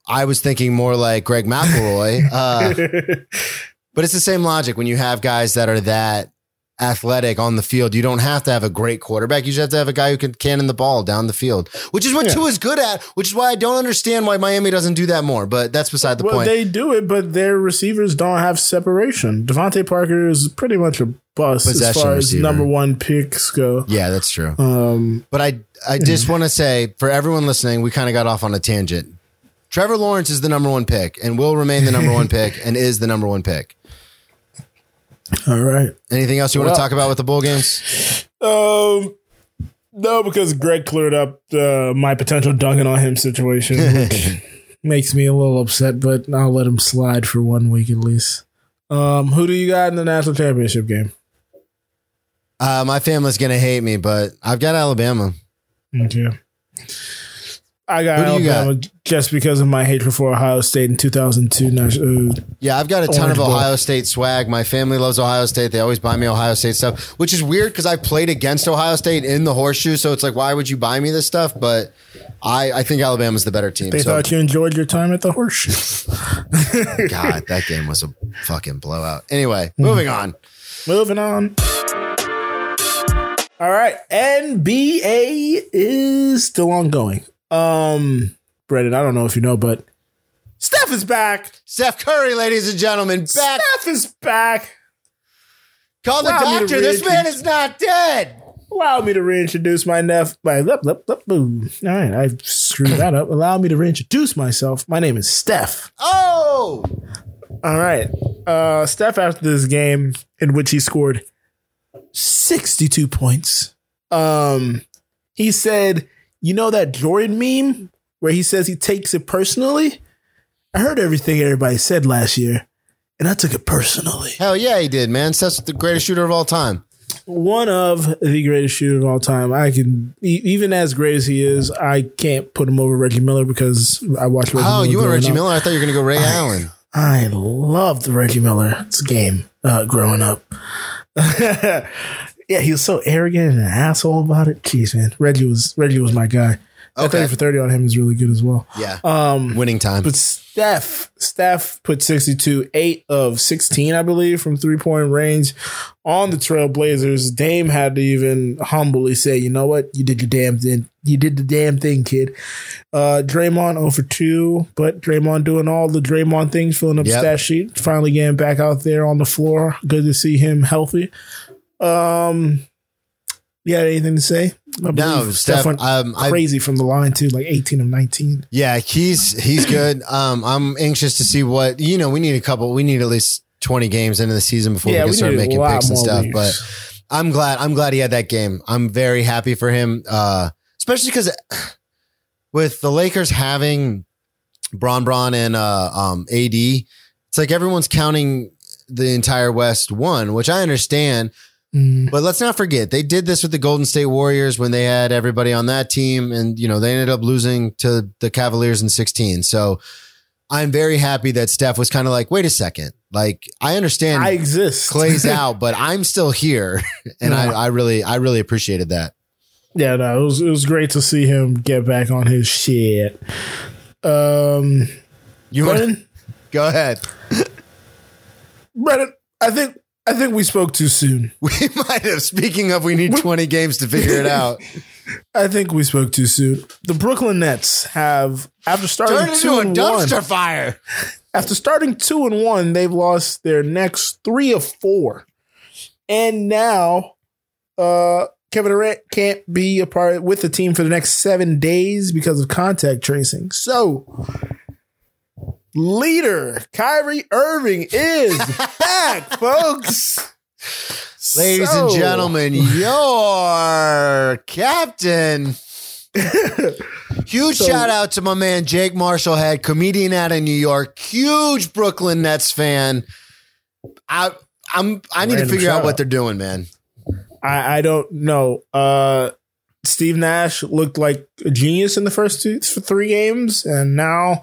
I was thinking more like Greg McElroy, uh, but it's the same logic when you have guys that are that athletic on the field. You don't have to have a great quarterback. You just have to have a guy who can cannon the ball down the field, which is what Yeah. Tua is good at. Which is why I don't understand why Miami doesn't do that more. But that's beside the well, point. they do it, but their receivers don't have separation. DeVante Parker is pretty much a bust as far receiver. as number one picks go. yeah, that's true. Um, But I I just want to say for everyone listening, we kind of got off on a tangent. Trevor Lawrence is the number one pick and will remain the number one pick and is the number one pick. All right. Anything else you want to talk about with the bowl games? Um, no, because Greg cleared up uh, my potential dunking on him situation, which makes me a little upset. But I'll let him slide for one week at least. Um, who do you got in the national championship game? Uh, my family's gonna hate me, but I've got Alabama. Okay. I got you Alabama just because of my hatred for Ohio State in 2002. Uh, Yeah, I've got a ton of. Ohio State swag. My family loves Ohio State. They always buy me Ohio State stuff, which is weird because I played against Ohio State in the horseshoe. So it's like, why would you buy me this stuff? But I, I think Alabama's the better team. they so thought you enjoyed your time at the horseshoe. God, that game was a fucking blowout. Anyway, moving on. Moving on. All right, NBA is still ongoing. Um, Brendan, I don't know if you know, but Steph is back. Steph Curry, ladies and gentlemen, back. Steph is back. Call the Allow doctor. This man is not dead. Allow me to reintroduce my nephew. My lip, lip, lip, boom. All right, I screwed that up. Allow me to reintroduce myself. My name is Steph. Oh, All right. Uh, Steph after this game in which he scored 62 points. Um, he said, "You know that Jordan meme where he says he takes it personally? I heard everything everybody said last year, and I took it personally. hell yeah, he did, man. Steph's the greatest shooter of all time. One of the greatest shooters of all time. I can, even as great as he is, I can't put him over Reggie Miller because I watched Reggie Oh, Miller. you growing Reggie up. Miller? I thought you were going to go Ray Allen. I loved Reggie Miller's game uh, growing up. yeah, he was so arrogant and an asshole about it. Jeez, man, Reggie was Reggie was my guy. That Okay. thirty for thirty on him is really good as well. Yeah. Um, Winning time. but Steph, Steph put 62, eight of 16, I believe, from three point range on the Trailblazers. Dame had to even humbly say, you know what? You did your damn thing. You did the damn thing, kid. Uh, Draymond 0 for 2, but Draymond doing all the Draymond things, filling up Yep. stat sheet, finally getting back out there on the floor. Good to see him healthy. Um, you got anything to say? I No, Steph, um, I- crazy from the line too, like 18 of 19. Yeah, he's he's good. Um, I'm anxious to see what you know. We need a couple. We need at least 20 games into the season before Yeah, we can we start making picks and stuff. But I'm glad. I'm glad he had that game. I'm very happy for him. Uh, especially because with the Lakers having Bron Bron and uh, um, AD, it's like everyone's counting the entire West one, which I understand. Mm. But let's not forget they did this with the Golden State Warriors when they had everybody on that team, and you know they ended up losing to the Cavaliers in 16. So I'm very happy that Steph was kind of like, wait a second, like I understand I exist. Clay's out, but I'm still here, and I, I really, I really appreciated that. Yeah, no, it was it was great to see him get back on his shit. Um, You want Brennan, go ahead? Brennan, I think I think we spoke too soon. We might have. Speaking of, we need 20 games to figure it out. I think we spoke too soon. The Brooklyn Nets have after starting Turn two and dumpster one, fire. after starting two and one, they've lost their next three of four, and now uh, Kevin Durant can't be a part with the team for the next seven days because of contact tracing. So, leader Kyrie Irving is back, folks. Ladies So- and gentlemen, your captain. Huge shout out to my man Jake Marshall Marshallhead, comedian out of New York, huge Brooklyn Nets fan. I I'm I need to figure out what they're doing, man. I, I don't know. Uh, Steve Nash looked like a genius in the first two, three games, and now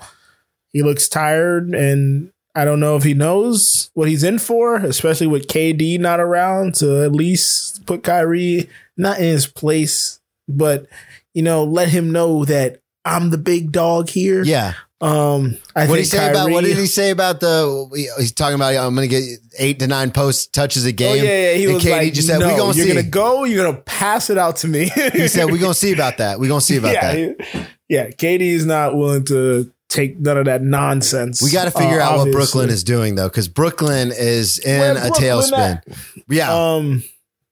he looks tired. And I don't know if he knows what he's in for, especially with KD not around to at least put Kyrie not in his place, but you know, let him know that I'm the big dog here. Yeah. Um, I What did he say about? What did he say about the? He's talking about. I'm going to get eight to nine post touches a Oh game. yeah, yeah. He and was KD like, just said, no, "We gonna you're see." gonna go. You're gonna pass it out to me. he said, "We're gonna see about that. We're gonna see about yeah, that." yeah. KD is not willing to take none of that nonsense. We got to figure uh, out what. Brooklyn is doing though, because Brooklyn is in Where a Brooklyn tailspin. Yeah, Um,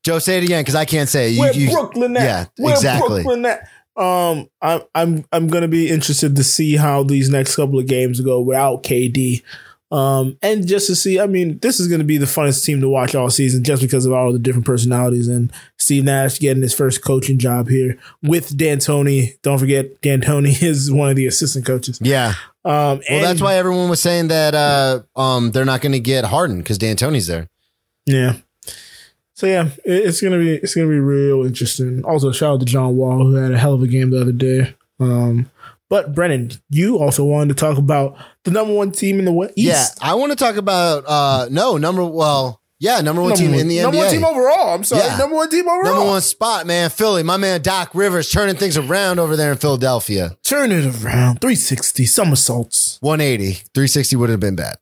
Joe, say it again because I can't say. You, where you- Brooklyn at? yeah, Where exactly. Brooklyn at? Um, I'm I'm I'm gonna be interested to see how these next couple of games go without KD. Um, and just to see, I mean, this is going to be the funnest team to watch all season just because of all the different personalities and Steve Nash getting his first coaching job here with D'Antoni. Don't forget, D'Antoni is one of the assistant coaches. yeah. Um, Well, that's why everyone was saying that uh, um, they're not going to get Harden because D'Antoni's there. Yeah. So yeah, it's gonna be it's gonna be real interesting. Also, shout out to John Wall who had a hell of a game the other day. Um, but Brennan, you also wanted to talk about the number one team in the West. Yeah, I want to talk about uh, no number. Well, yeah, number one number team one, in the number NBA. one team overall. I'm sorry, Yeah. number one team overall. Number one spot, man. Philly. My man Doc Rivers turning things around over there in Philadelphia. Turn it around, 360 somersaults. 180. 360 would have been bad.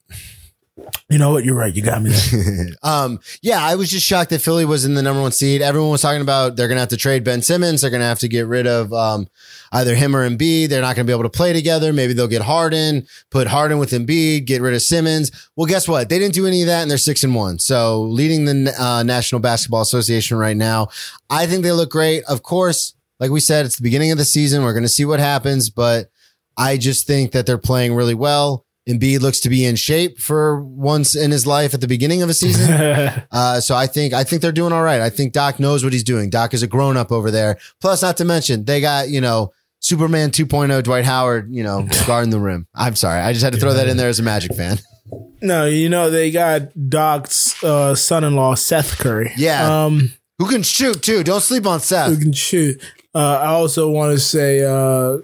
You know what? You're right. You got me. Um, yeah, I was just shocked that Philly was in the number one seed. Everyone was talking about they're gonna have to trade Ben Simmons. They're gonna have to get rid of um, either him or Embiid. They're not gonna be able to play together. Maybe they'll get Harden, put Harden with Embiid, get rid of Simmons. Well, guess what? They didn't do any of that, and they're six and one. So leading the uh, National Basketball Association right now. I think they look great. Of course, like we said, it's the beginning of the season. We're gonna see what happens, but I just think that they're playing really well. Embiid looks to be in shape for once in his life at the beginning of a season. Uh, so I think I think they're doing all right. I think Doc knows what he's doing. Doc is a grown up over there. Plus, not to mention they got you know Superman 2.0 Dwight Howard, you know guarding the rim. I'm sorry, I just had to throw that in there as a Magic fan. no, you know they got Doc's uh, son-in-law Seth Curry. Yeah. Um, Who can shoot too? Don't sleep on Seth. Who can shoot. Uh, I also want to say uh,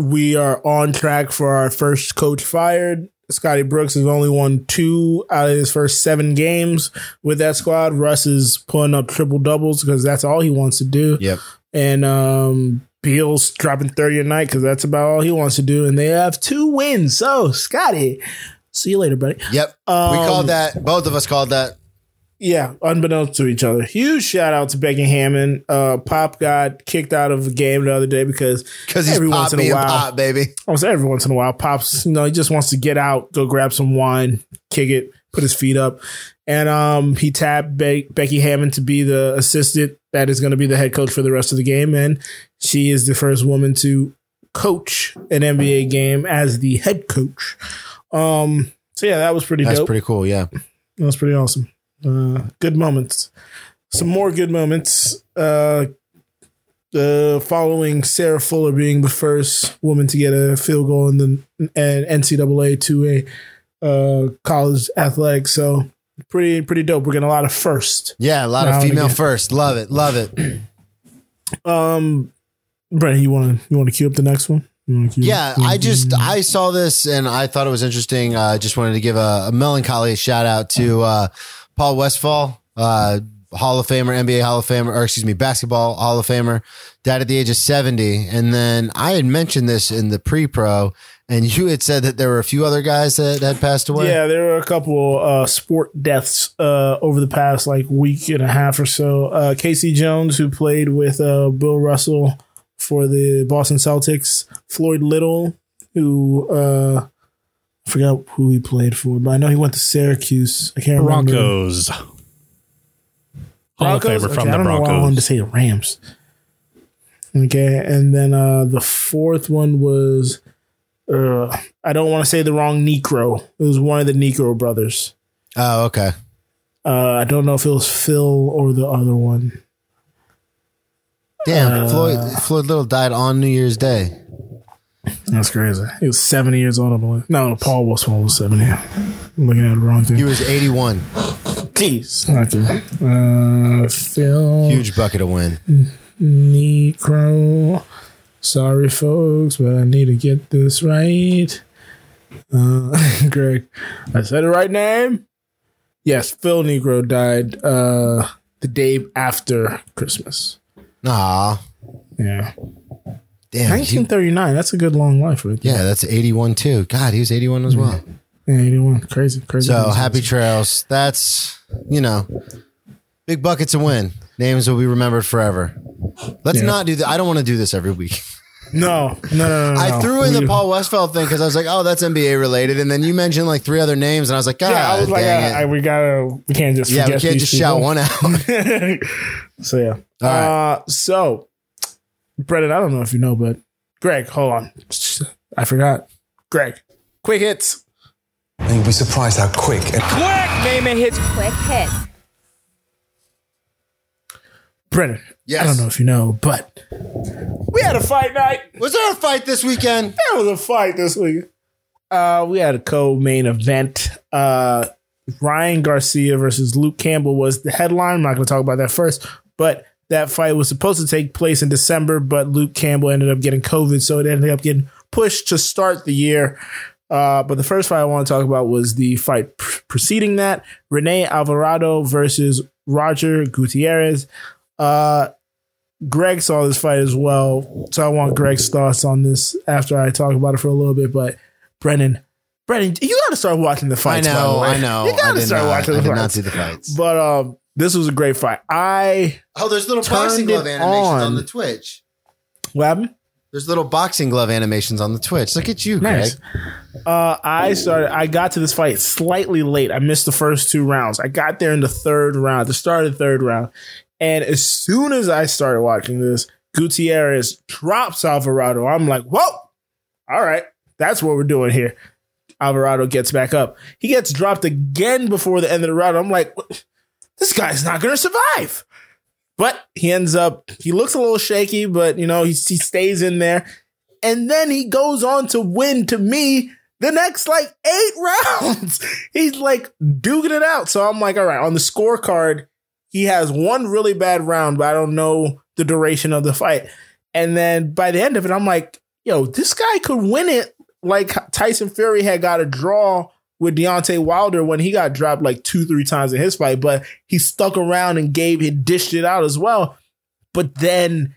we are on track for our first coach fired. Scotty Brooks has only won two out of his first seven games with that squad. Russ is pulling up triple doubles because that's all he wants to do. Yep. And um, Beal's dropping 30 a night because that's about all he wants to do. And they have two wins. So, Scotty, see you later, buddy. Yep. we Um, called that. Both of us called that. Yeah, unbeknownst to each other. Huge shout out to Becky Hammon. Uh, Pop got kicked out of a game the other day because Because he's every once in a while, pop, baby. almost every once in a while, Pops, you know, he just wants to get out, go grab some wine, kick it, put his feet up. And um, he tapped Be- Becky Hammon to be the assistant that is going to be the head coach for the rest of the game. And she is the first woman to coach an NBA game as the head coach. Um, so yeah, that was pretty cool. That's dope. pretty cool. Yeah. That was pretty awesome. Uh, good moments. Some more good moments. Uh, uh, following Sarah Fuller being the first woman to get a field goal in the an NCAA to a uh, college athletic. So pretty pretty dope. We're getting a lot of first. Yeah. A lot of female first. Love it. Love it. Um, Brent, you want to you want to cue up the next one? You wanna cue- Yeah, I just I saw this and I thought it was interesting. I uh, just wanted to give a, a melancholy shout out to uh, Paul Westphal, uh, Hall of Famer, NBA Hall of Famer, or excuse me, basketball Hall of Famer, died at the age of seventy. And then I had mentioned this in the pre-pro, and you had said that there were a few other guys that had passed away. Yeah, there were a couple uh, sport deaths uh, over the past like week and a half or so. Uh, K.C. Jones, who played with uh, Bill Russell for the Boston Celtics. Floyd Little, who uh, I forgot who he played for, but I know he went to Syracuse. I can't remember. Broncos. Hall of Broncos? Famer from Okay, I the don't know why I wanted to say the Rams. Okay, and then uh, the fourth one was uh, I don't want to say the wrong Niekro. It was one of the Niekro brothers. Oh, okay. Uh, I don't know if it was Phil or the other one. Damn, Uh, Floyd Floyd Little died on New Year's Day. That's crazy. He was seventy years old. I believe. No, Paul was Paul was seventy. I'm looking at the wrong thing. He was eighty-one. Jeez. Okay. Uh, Phil Huge bucket of win. Niekro. Sorry, folks, but I need to get this right. Uh, Greg, I said the right name. Yes, Phil Niekro died uh, the day after Christmas. Aw. Yeah, Damn. he- 1939. That's a good long life, right? there. yeah, that's 81 too. God, he was 81 as well. yeah, 81. Crazy, crazy. So times. happy trails. That's, you know, big buckets of win. Names will be remembered forever. Let's Yeah. not do that. I don't want to do this every week. No, no, no, no. no. I threw in the Paul Westphal thing because I was like, oh, that's NBA related. And then you mentioned like three other names. And I was like, God, Yeah, I was like, uh. I, we gotta, we can't just yeah, we can't just shout one out. so yeah. All right. Uh, so Brendan, I don't know if you know, but Greg, hold on, I forgot. Greg, quick hits. And you'll be surprised how quick and Quick Naaman hits. Quick hit. Brendan, Yes. I don't know if you know, but we had a fight night. Was there a fight this weekend? There was a fight this week. Uh, we had a co-main event. Uh, Ryan Garcia versus Luke Campbell was the headline. I'm not going to talk about that first, but that fight was supposed to take place in December, but Luke Campbell ended up getting COVID, so it ended up getting pushed to start the year. Uh, but the first fight I want to talk about was the fight pr- preceding that: Rene Alvarado versus Roger Gutierrez. Uh, Greg saw this fight as well, so I want Greg's thoughts on this after I talk about it for a little bit. But Brennan, Brennan, you got to start watching the I fights. the know. I know. You I got to start not, watching I the did not fights. see the fights. But um, this was a great fight. I Oh, there's little boxing glove animations on. on. the Twitch. what happened? There's little boxing glove animations on the Twitch. Look at you, Nice. Greg. Uh, I started. I got to this fight slightly late. I missed the first two rounds. I got there in the third round, the start of the third round, and as soon as I started watching this, Gutierrez drops Alvarado. I'm like, whoa! All right, that's what we're doing here. Alvarado gets back up. He gets dropped again before the end of the round. I'm like, this guy's not going to survive. But he ends up, he looks a little shaky, but you know, he, he stays in there. And then he goes on to win to me the next like eight rounds. He's like duking it out. So I'm like, all right, on the scorecard, he has one really bad round, but I don't know the duration of the fight. And then by the end of it, I'm like, yo, this guy could win it like Tyson Fury had got a draw with Deontay Wilder when he got dropped like two, three times in his fight, but he stuck around and gave he dished it out as well. But then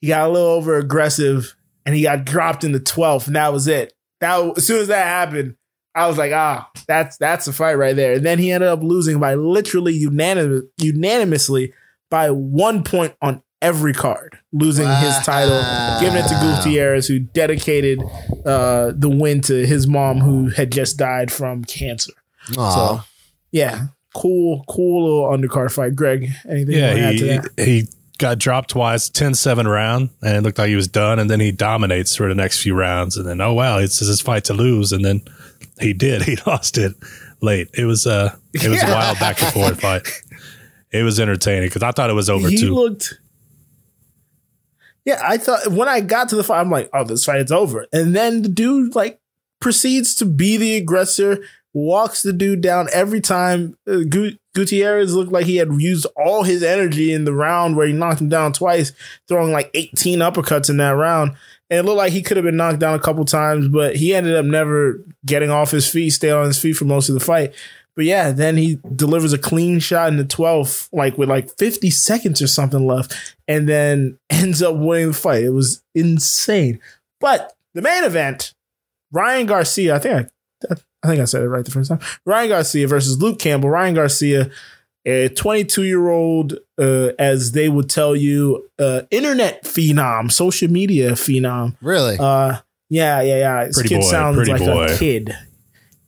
he got a little over aggressive and he got dropped in the 12th, and that was it. That as soon as that happened, I was like, ah, that's that's a fight right there. And then he ended up losing by literally unanimous, unanimously by one point on every card, losing his title, giving it to Wow. Gutierrez, who dedicated uh, the win to his mom, who had just died from cancer. Aw. So, yeah, cool, cool little undercard fight. Greg, anything you Yeah, want to add to he, that? he got dropped twice, 10-7 round, and it looked like he was done. And then he dominates for the next few rounds. And then, oh, wow, it's his fight to lose. And then he did. He lost it late. It was, uh, it was a wild back and forth fight. It was entertaining because I thought it was over he too. looked. Yeah, I thought when I got to the fight, I'm like, oh, this fight is over. And then the dude like proceeds to be the aggressor, walks the dude down every time. Uh, Gu- Gutierrez looked like he had used all his energy in the round where he knocked him down twice, throwing like 18 uppercuts in that round. And it looked like he could have been knocked down a couple times, but he ended up never getting off his feet, stayed on his feet for most of the fight. But yeah, then he delivers a clean shot in the 12th, like with like 50 seconds or something left, and then ends up winning the fight. It was insane. But the main event, Ryan Garcia, I think I, I think I said it right the first time. Ryan Garcia versus Luke Campbell. Ryan Garcia, a 22 year old, uh, as they would tell you, uh, internet phenom, social media phenom. Really? Uh, yeah, yeah, yeah. This Pretty kid boy, sounds like boy. a kid.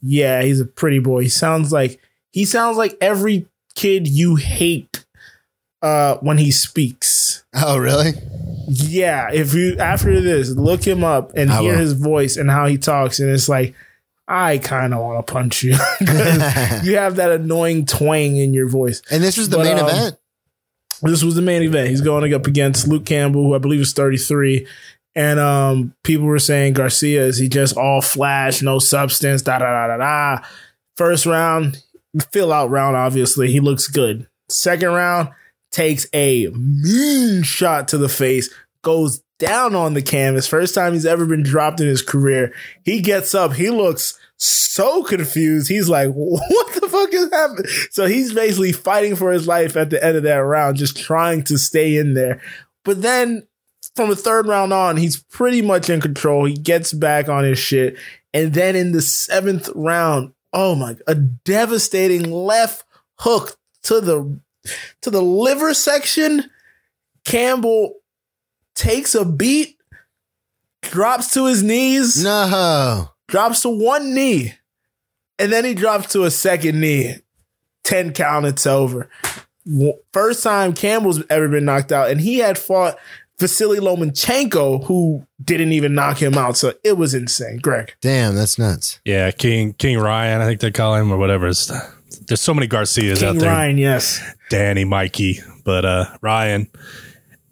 Yeah, he's a pretty boy. He sounds like he sounds like every kid you hate uh when he speaks. oh, really? Yeah, if you after this look him up and I hear will. his voice and how he talks, and it's like I kind of want to punch you. you have that annoying twang in your voice. And this was the But, main um, event. This was the main event. He's going up against Luke Campbell, who I believe is 33. And um, people were saying Garcia is he just all flash, no substance, da da da da da. First round, fill out round, obviously. He looks good. Second round, takes a mean shot to the face, goes down on the canvas. First time he's ever been dropped in his career. He gets up. He looks so confused. He's like, what the fuck is happening? So he's basically fighting for his life at the end of that round, just trying to stay in there. But then from the third round on, he's pretty much in control. He gets back on his shit. And then in the seventh round, oh my, a devastating left hook to the to the liver section. Campbell takes a beat, drops to his knees, No. drops to one knee, and then he drops to a second knee. 10 count, it's over. First time Campbell's ever been knocked out, and he had fought Vasily Lomachenko, who didn't even knock him out. So it was insane. Greg. Damn, that's nuts. Yeah, King King Ryan, I think they call him or whatever. It's- there's so many Garcias out King there. Ryan, yes. Danny, Mikey, but uh Ryan.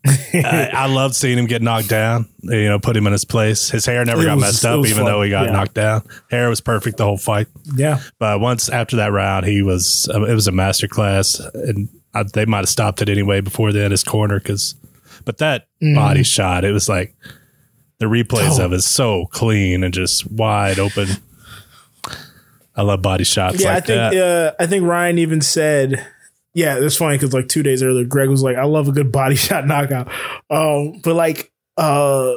I, I loved seeing him get knocked down. You know, put him in his place. His hair never It got was- messed up, even fun. though he got Yeah. knocked down. Hair was perfect the whole fight. Yeah. But once after that round, he was uh, it was a masterclass, and I, they might have stopped it anyway before then his corner because. But that Mm. body shot, it was like the replays Oh. of it is so clean and just wide open. I love body shots Yeah, like I think uh, I think Ryan even said, yeah, it's funny because like two days earlier, Greg was like, "I love a good body shot knockout," um, but like, uh,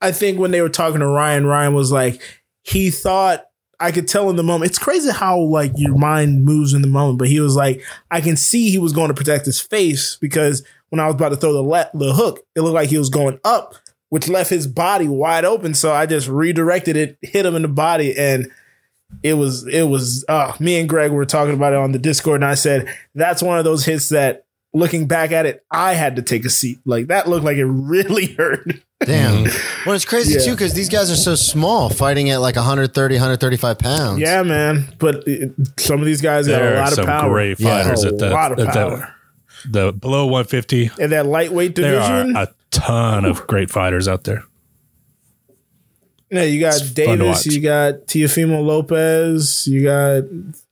I think when they were talking to Ryan, Ryan was like, he thought I could tell in the moment. It's crazy how like your mind moves in the moment, but he was like, I can see he was going to protect his face because when I was about to throw the le- the hook, it looked like he was going up, which left his body wide open. So I just redirected it, hit him in the body, and it was it was uh me and Greg were talking about it on the Discord and I said that's one of those hits that looking back at it I had to take a seat like that looked like it really hurt Damn. Well, it's crazy Yeah. too because these guys are so small, fighting at like 130, 135 pounds. yeah man but it, some of these guys got a lot of some power great fighters a at the, lot of at the- power the below 150. and that lightweight division. There division are a ton of great fighters out there. yeah you got fun to Davis you got Teofimo Lopez you got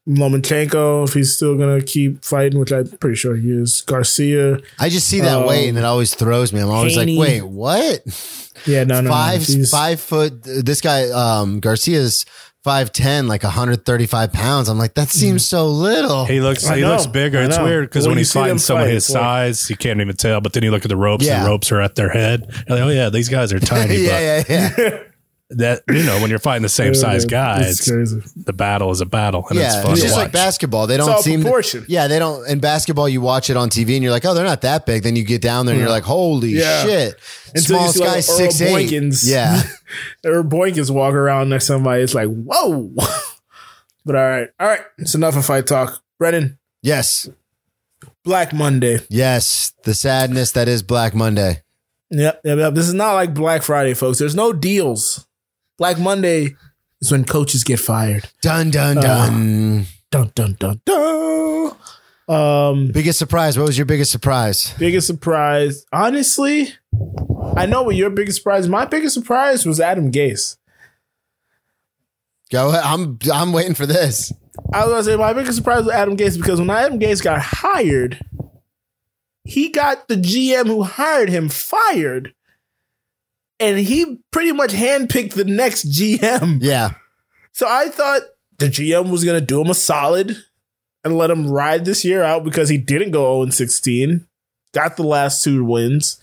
Lomachenko if he's still gonna keep fighting which I'm pretty sure he is Garcia I just see that Um, weight and it always throws me. I'm always Haney. like, wait, what? yeah no no, no. five He's- five foot. This guy, um, Garcia's five ten, like 135 pounds. I'm like, that seems so little. He looks I he know, looks bigger. I It's know. weird because When when, you he's see them fighting someone fight, his it's like- size, you can't even tell. But then you look at the ropes, Yeah. and the ropes are at their head. You're like, oh yeah, these guys are tiny. yeah, but yeah, yeah. that you know when you're fighting the same size guy, It's it's, the battle is a battle, and it's yeah, fun it's to just watch. like basketball. They don't all seem. proportion. Yeah, they don't. In basketball, you watch it on TV and you're like, oh, they're not that big. Then you get down there and you're like, holy Yeah. shit! Until you Smallest see, like, guy Earl six eight. Boykins. Yeah, or Boykins walk around next to somebody. It's like, whoa. but all right. All right. It's enough of fight talk. Brennan, yes, Black Monday. yes. The sadness that is Black Monday. Yep, yep, yep. This is not like Black Friday, folks. There's no deals. Black Monday is when coaches get fired. Dun dun Uh, dun. Dun dun dun dun. Um, biggest surprise. What was your biggest surprise? biggest surprise. Honestly, I know what your biggest surprise. My biggest surprise was Adam Gase. Go. ahead. I'm I'm waiting for this. I was gonna say my biggest surprise was Adam Gase because when Adam Gase got hired, he got the GM who hired him fired, and he pretty much handpicked the next GM. Yeah. So I thought the GM was gonna do him a solid and let him ride this year out because he didn't go 0 16, got the last two wins.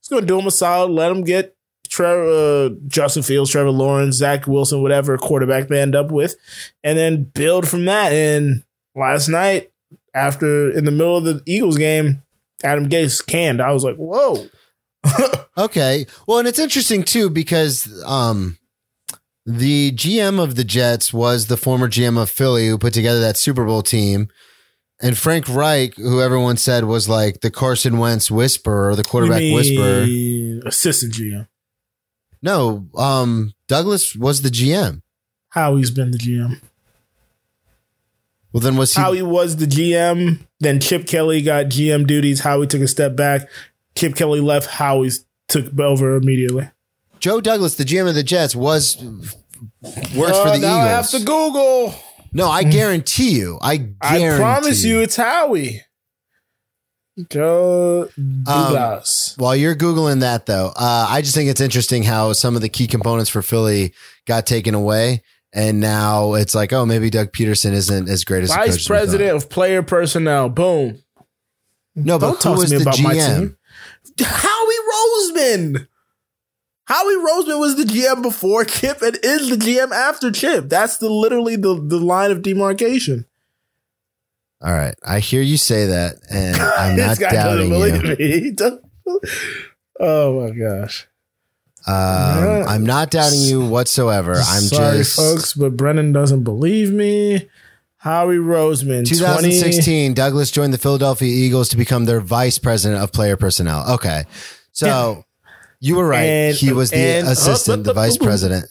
He's gonna do him a solid, let him get Trevor, uh, Justin Fields, Trevor Lawrence, Zach Wilson, whatever quarterback they end up with, and then build from that. And last night, after in the middle of the Eagles game, Adam Gase canned. I was like, whoa. Okay. Well, and it's interesting too because um the GM of the Jets was the former GM of Philly who put together that Super Bowl team. And Frank Reich, who everyone said was like the Carson Wentz whisperer or the quarterback whisperer. Assistant GM. No, um Douglas was the GM. Howie's been the GM. Well, then was he Howie was the GM. Then Chip Kelly got GM duties. Howie took a step back. Chip Kelly left. Howie took over immediately. Joe Douglas, the GM of the Jets, was works Uh, for the now I have to Google. No, I guarantee you. I guarantee I promise you, it's Howie. Joe Um, Douglas. While you're googling that, though, uh, I just think it's interesting how some of the key components for Philly got taken away, and now it's like, oh, maybe Doug Pederson isn't as great as a coach as Vice president of player personnel. Boom. No, but Don't who talk was to me the about my GM? Howie Roseman. Howie Roseman was the GM before Chip and is the GM after Chip. That's the literally the, the line of demarcation. All right, I hear you say that, and I'm not This guy doubting doesn't you. believe me. He oh my gosh. Um, Yeah. I'm not doubting you whatsoever. I'm Sorry, just folks, but Brennan doesn't believe me. Howie Roseman, 2016. 2016. Douglas joined the Philadelphia Eagles to become their vice president of player personnel. Okay, so you were right. And- he was the and- uh, assistant, the vice president.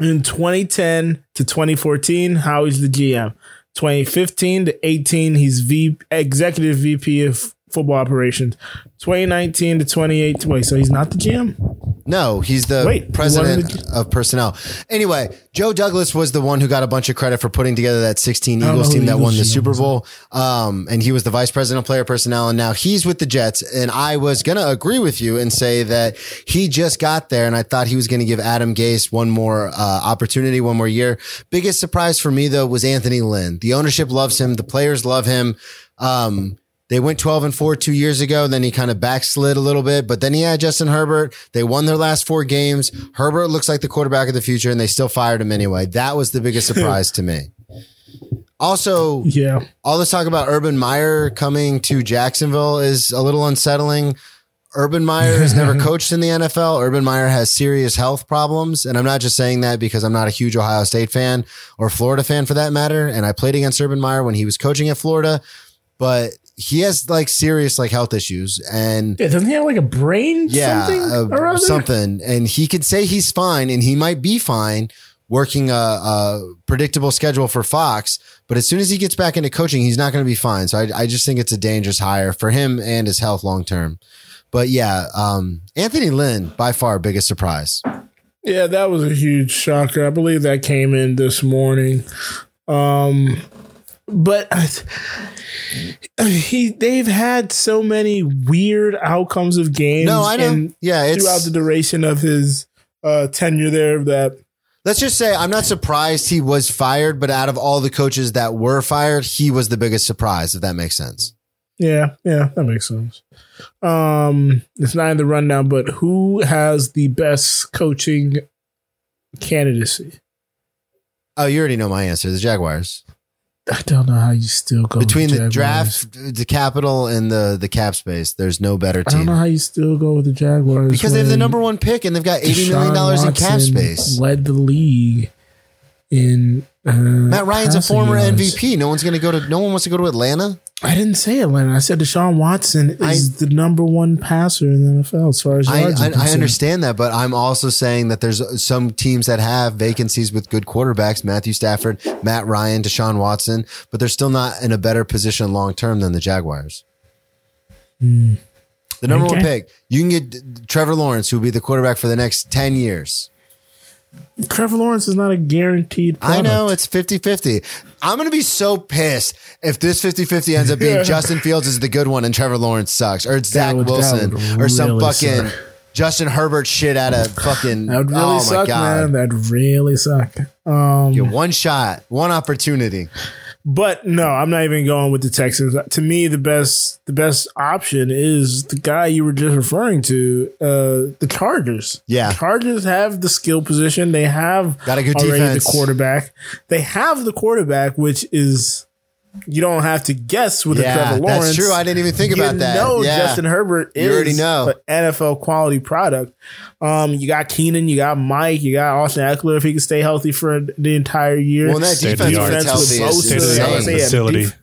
In 2010 to 2014, Howie's the GM. 2015 to 18, he's v, executive VP of football operations. 2019 to 28, wait, so he's not the GM? No, he's the Wait, president of personnel. Anyway, Joe Douglas was the one who got a bunch of credit for putting together that 16 Eagles team that won the GM Super. Bowl. Um, and he was the vice president of player personnel. And now he's with the Jets. And I was going to agree with you and say that he just got there. And I thought he was going to give Adam Gase one more uh, opportunity, one more year. Biggest surprise for me, though, was Anthony Lynn. The ownership loves him. The players love him. Um, they went 12 and 4 two years ago. Then he kind of backslid a little bit, but then he had Justin Herbert. They won their last four games. Herbert looks like the quarterback of the future and they still fired him anyway. That was the biggest surprise to me. Also, Yeah. all this talk about Urban Meyer coming to Jacksonville is a little unsettling. Urban Meyer has never coached in the NFL. Urban Meyer has serious health problems. And I'm not just saying that because I'm not a huge Ohio State fan or Florida fan for that matter. And I played against Urban Meyer when he was coaching at Florida, but he has like serious like health issues. And Yeah, doesn't he have like a brain yeah, something? uh, or other? something. And he could say he's fine, and he might be fine working a, a predictable schedule for Fox. But as soon as he gets back into coaching, he's not going to be fine. So I, I just think it's a dangerous hire for him and his health long term. But yeah, um, Anthony Lynn by far biggest surprise. Yeah, that was a huge shocker. I believe that came in this morning. Um, but he they've had so many weird outcomes of games. No, I know. Yeah, it's throughout the duration of his uh, tenure there, that let's just say I'm not surprised he was fired, but out of all the coaches that were fired, he was the biggest surprise. If that makes sense. yeah, yeah, that makes sense. Um, it's not in the rundown, but who has the best coaching candidacy? Oh, you already know my answer. The Jaguars. I don't know how you still go Between with the draft, the capital, and the the cap space, there's no better team. I don't know how you still go with the Jaguars Because they have the number one pick and they've got eighty Deshaun million dollars in cap space. Led the league in uh, Matt Ryan's a former yards. MVP. No one's going to go to. No one wants to go to Atlanta. I didn't say Atlanta. I said Deshaun Watson is the number one passer in the NFL as far as I, yards. are I, I understand that, but I'm also saying that there's some teams that have vacancies with good quarterbacks: Matthew Stafford, Matt Ryan, Deshaun Watson, but they're still not in a better position long term than the Jaguars. The number one Hmm. Pick, you can get Trevor Lawrence, who will be the quarterback for the next ten years. Trevor Lawrence is not a guaranteed. I know it's 50 50. I'm going to be so pissed if this 50 50 ends up being Yeah. Justin Fields is the good one and Trevor Lawrence sucks, or it's Zach would- Wilson, or some fucking suck. Justin Herbert shit out of fucking. That would really oh suck, God. man. That'd really suck. Um, Get one shot, one opportunity. But no, I'm not even going with the Texans. To me, the best the best option is the guy you were just referring to, uh, the Chargers. Yeah. Chargers have the skill position. They have Got a good already defense. the quarterback. They have the quarterback, which is you don't have to guess with Yeah, a Trevor Lawrence. that's true. I didn't even think you about that. know Yeah. Justin Herbert is You already know. an NFL quality product. Um, you got Keenan, you got Mike, you got Austin Ekeler if he can stay healthy for the entire year. Well, and that State of defense the when healthy Defense with State of the Bosa, art yeah, insane. facility. def-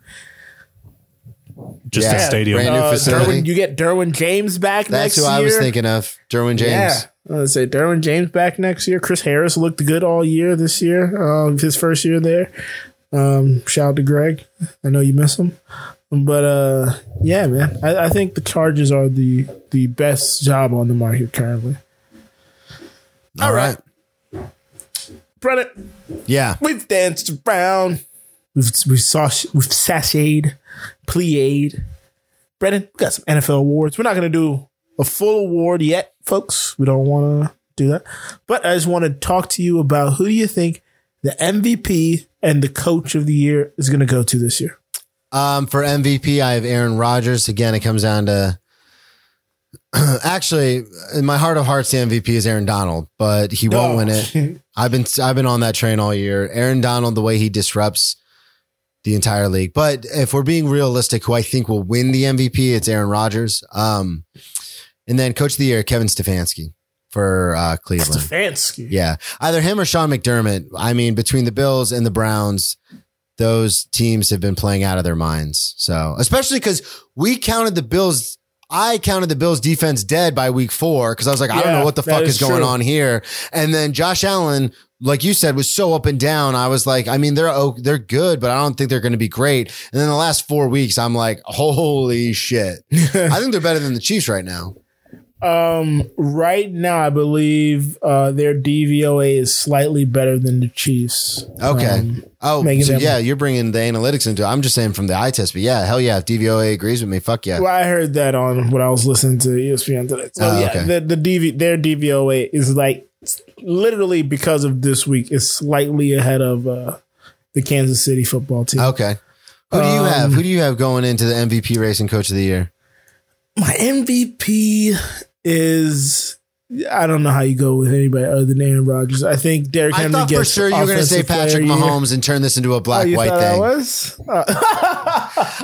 Just Yeah. a stadium. Brand new Uh, facility. Derwin, you get Derwin James back That's next who year. I was thinking of. Derwin James. Yeah, I would say Derwin James back next year. Chris Harris looked good all year this year. Uh, his first year there. Um, shout out to Greg. I know you miss him, but uh, yeah, man. I, I think the Chargers are the the best job on the market currently. All right. Brennan, Yeah. we've danced around. We've we saw we've sashayed, plied. Brennan, we got some NFL awards. We're not gonna do a full award yet, folks. We don't want to do that. But I just want to talk to you about who do you think the MVP and the coach of the year is gonna go to this year? Um, for MVP, I have Aaron Rodgers. Again, it comes down to actually in my heart of hearts, the MVP is Aaron Donald, but he won't Oh. win it. I've been I've been on that train all year. Aaron Donald, the way he disrupts the entire league. But if we're being realistic, who I think will win the MVP, it's Aaron Rodgers. Um, and then Coach of the Year, Kevin Stefanski for uh, Cleveland. Stefanski. Yeah. Either him or Sean McDermott. I mean, between the Bills and the Browns, those teams have been playing out of their minds. So, especially because we counted the Bills. I counted the Bills defense dead by week four because I was like, I don't know what the fuck is is going on here. And then Josh Allen, like you said, was so up and down. I was like, I mean, they're they're good, but I don't think they're going to be great. And then the last four weeks, I'm like, holy shit. I think they're better than the Chiefs right now. Um, right now, I believe uh, their DVOA is slightly better than the Chiefs. Okay. Um, oh, so yeah, you're bringing the analytics into it. I'm just saying from the eye test, but yeah, hell yeah. If DVOA agrees with me, fuck yeah. well, I heard that on what I was listening to ESPN today. So Oh, yeah, okay. the, the DV their DVOA is like literally because of this week is slightly ahead of uh, the Kansas City football team. Okay. Who do you have? Who do you have going into the MVP race and coach of the year? My MVP is. I don't know how you go with anybody other than Aaron Rodgers. I think Derrick I Henry thought for sure you were going to say Patrick Year. Mahomes and turn this into a Oh, black you white I thing. was? Uh,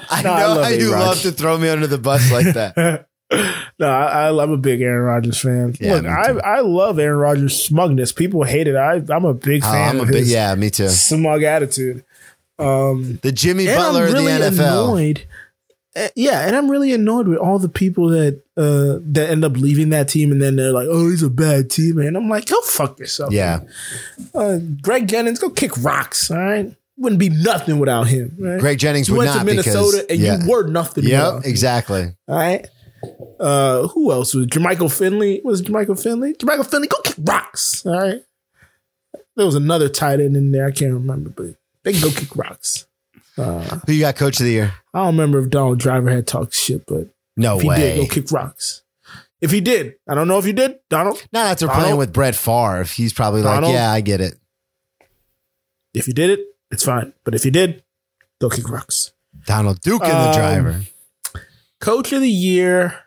I No, I know how you love to throw me under the bus like that. no, I, I, I'm a big Aaron Rodgers fan. Yeah, Look, I. I love Aaron Rodgers' smugness. People hate it. I, I'm a big Oh, fan I'm a his yeah, me too. smug attitude. The Jimmy Butler I'm really of the NFL. annoyed. Uh, yeah, and I'm really annoyed with all the people that uh, that end up leaving that team, and then they're like, "Oh, he's a bad teammate." And I'm like, "Go fuck yourself." Yeah. uh, Greg Jennings, go kick rocks. All right, wouldn't be nothing without him. Right? Greg Jennings you would went to Minnesota because, and yeah. you were nothing. him. exactly. All right. Uh, who else was Jermichael Finley? Was Jermichael Finley? Jermichael Finley, go kick rocks. All right. There was another tight end in there. I can't remember, but they can go kick rocks. Who you got coach of the year? I don't remember if Donald Driver had talked shit, but No if he way. did, go kick rocks. If he did, I don't know if he did, Donald. no, that's we're Donald? playing with Brett Favre. He's probably Donald? like, yeah, I get it. If you did it, it's fine. But if you did, go kick rocks. Donald Duke and the Um, driver. Coach of the year.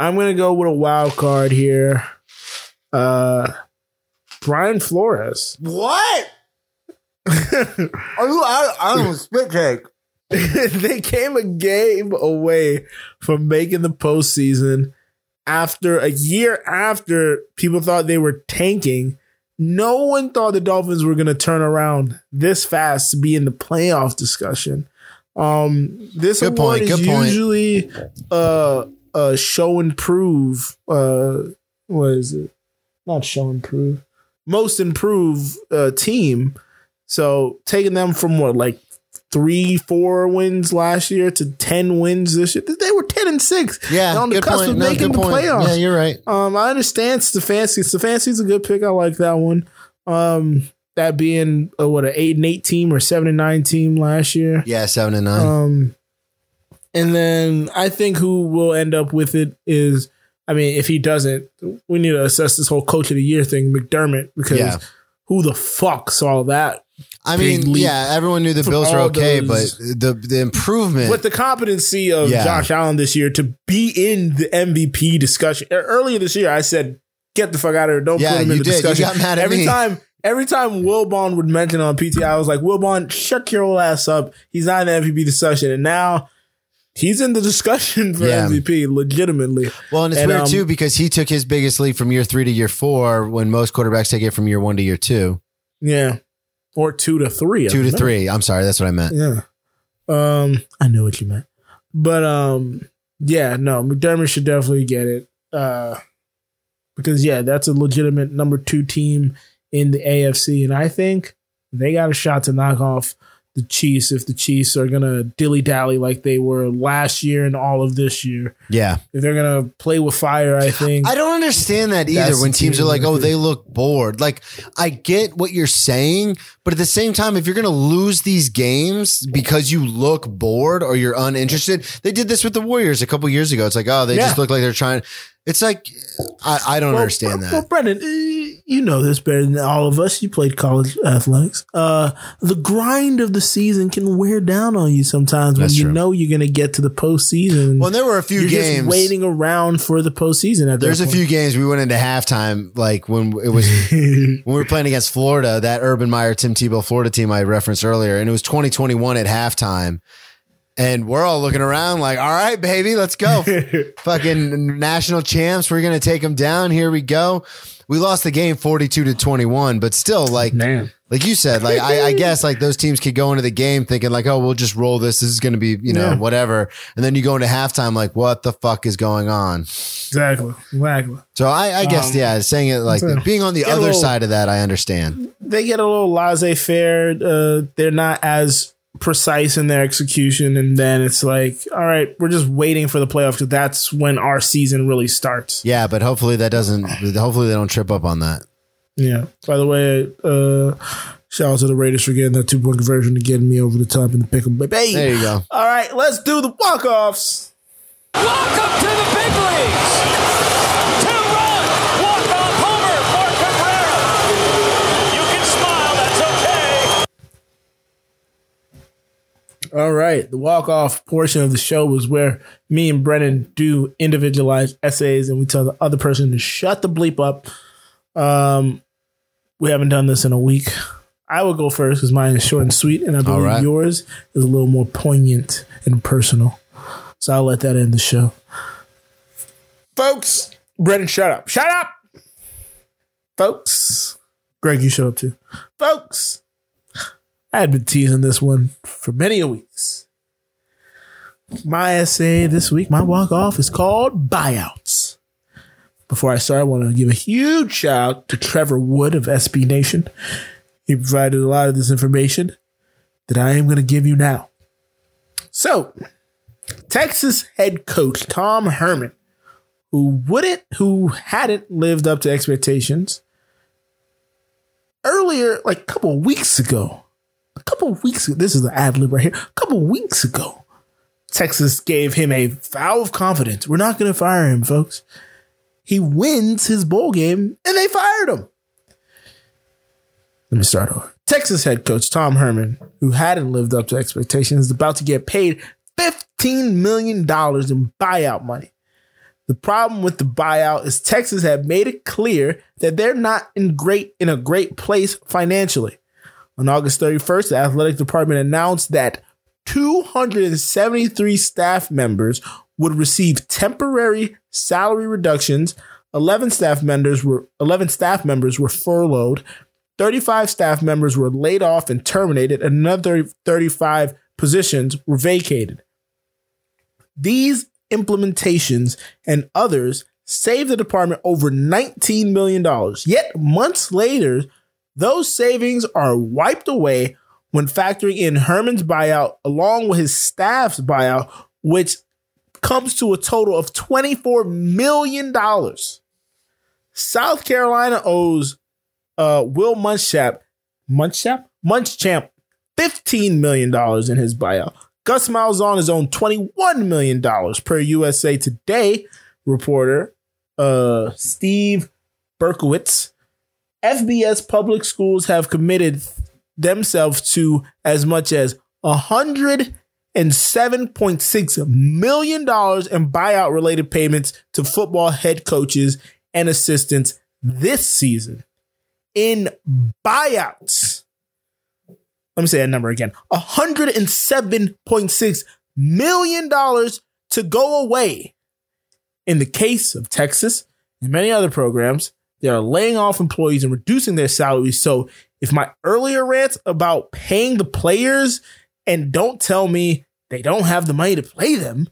I'm gonna go with a wild card here. Uh Brian Flores. What? Are you out? I don't spit take. they came a game away from making the postseason after a year after people thought they were tanking. No one thought the Dolphins were going to turn around this fast to be in the playoff discussion. Um, this Good award point, is good point. usually uh, a show and prove. Uh, what is it? Not show and prove. Most improved uh, team. So taking them from what like three, four wins last year to ten wins this year. They were ten and six. Yeah, They're on the cusp point. of No, making the point. playoffs. Yeah, you're right. Um, I understand Stefanski. Stefanski's a good pick. I like that one. Um, that being uh, what an eight and eight team or seven and nine team last year. Yeah, seven and nine. Um, and then I think who will end up with it is, I mean, if he doesn't, we need to assess this whole coach of the year thing, McDermott, because Yeah. who the fuck saw that? I mean, yeah, everyone knew the Bills were okay, those- but the the improvement. With the competency of Yeah. Josh Allen this year to be in the MVP discussion. Earlier this year, I said, "Get the fuck out of here! Don't Yeah, put him in the did. You discussion." got mad at every me. time. Every time Wilbon would mention on PT, I was like, "Wilbon, shut your old ass up. He's not in the MVP discussion." And now he's in the discussion for Yeah. MVP, legitimately. well, and it's and, weird um, too because he took his biggest leap from year three to year four, when most quarterbacks take it from year one to year two, Yeah, or two to three, two to remember. three. I'm sorry, that's what I meant. Yeah. Um, I know what you meant. But um, yeah, no, McDermott should definitely get it. Uh because yeah, that's a legitimate number two team in the AFC. And I think they got a shot to knock off the Chiefs if the Chiefs are gonna dilly dally like they were last year and all of this year. Yeah. If they're gonna play with fire, I think. I don't understand that either when teams are like, oh, they look bored. Like, I get what you're saying, but at the same time, if you're going to lose these games because you look bored or you're uninterested, they did this with the Warriors a couple years ago. It's like, oh, they just look like they're trying. It's like, I, I don't Well, understand well, that. Brendan, eh, you know this better than all of us. You played college athletics. Uh, the grind of the season can wear down on you sometimes when you true. know you're going to get to the postseason. Well, there were a few you're games. just waiting around for the postseason. At There's a few games we went into halftime, like when it was when we were playing against Florida, that Urban Meyer Tim Tebow Florida team I referenced earlier, and it was 2021 at halftime. And we're all looking around like, all right, baby, let's go. Fucking national champs. We're going to take them down. Here we go. We lost the game 42 to 21, but still like, Man. like you said, like I, I guess like those teams could go into the game thinking like, oh, we'll just roll this. This is going to be, you know, Yeah. whatever. And then you go into halftime like, what the fuck is going on? Exactly. Exactly. So I, I guess, Um, yeah, saying it like so- being on the other little- side of that, I understand. They get a little laissez faire. Uh, they're not as precise in their execution. And then it's like, all right, we're just waiting for the playoffs because that's when our season really starts. Yeah, but hopefully that doesn't. Hopefully they don't trip up on that. Yeah. By the way, uh, shout out to the Raiders for getting that two point conversion to getting me over the top in the pick 'em. Baby. There you go. All right, let's do the walk offs. Welcome to the big leagues. Two-run walk-off homer for Cabrera. You can smile. That's okay. All right, the walk off portion of the show was where me and Brennan do individualized essays, and we tell the other person to shut the bleep up. Um, we haven't done this in a week. I will go first because mine is short and sweet, and I believe right. yours is a little more poignant and personal. So I'll let that end the show. Folks, Brennan, shut up. Shut up! Folks, Greg, you shut up too. Folks, I had been teasing this one for many a weeks. My essay this week, my walk off, is called Buyouts. Before I start, I want to give a huge shout out to Trevor Wood of SB Nation. He provided a lot of this information that I am going to give you now. So, Texas head coach Tom Herman, who wouldn't, who hadn't lived up to expectations, earlier, like a couple weeks ago, a couple weeks ago, this is the ad lib right here. A couple weeks ago, Texas gave him a vow of confidence. We're not going to fire him, folks. He wins his bowl game and they fired him. Let me start over. Texas head coach Tom Herman, who hadn't lived up to expectations, is about to get paid $15 million in buyout money. The problem with the buyout is Texas had made it clear that they're not in great in a great place financially. On August 31st, the athletic department announced that 273 staff members would receive temporary salary reductions. 11 staff members were 11 staff members were furloughed. 35 staff members were laid off and terminated. Another 35 positions were vacated. These implementations and others saved the department over $19 million. Yet months later, those savings are wiped away when factoring in Herman's buyout along with his staff's buyout, which comes to a total of $24 million. South Carolina owes uh, Will Munchap, Munchap? Munchamp $15 million in his buyout. Gus Malzahn is owned $21 million per USA Today reporter uh, Steve Berkowitz. FBS public schools have committed themselves to as much as $107.6 million in buyout related payments to football head coaches and assistants this season. In buyouts, let me say that number again $107.6 million to go away. In the case of Texas and many other programs, they are laying off employees and reducing their salaries. So, if my earlier rants about paying the players and don't tell me they don't have the money to play them,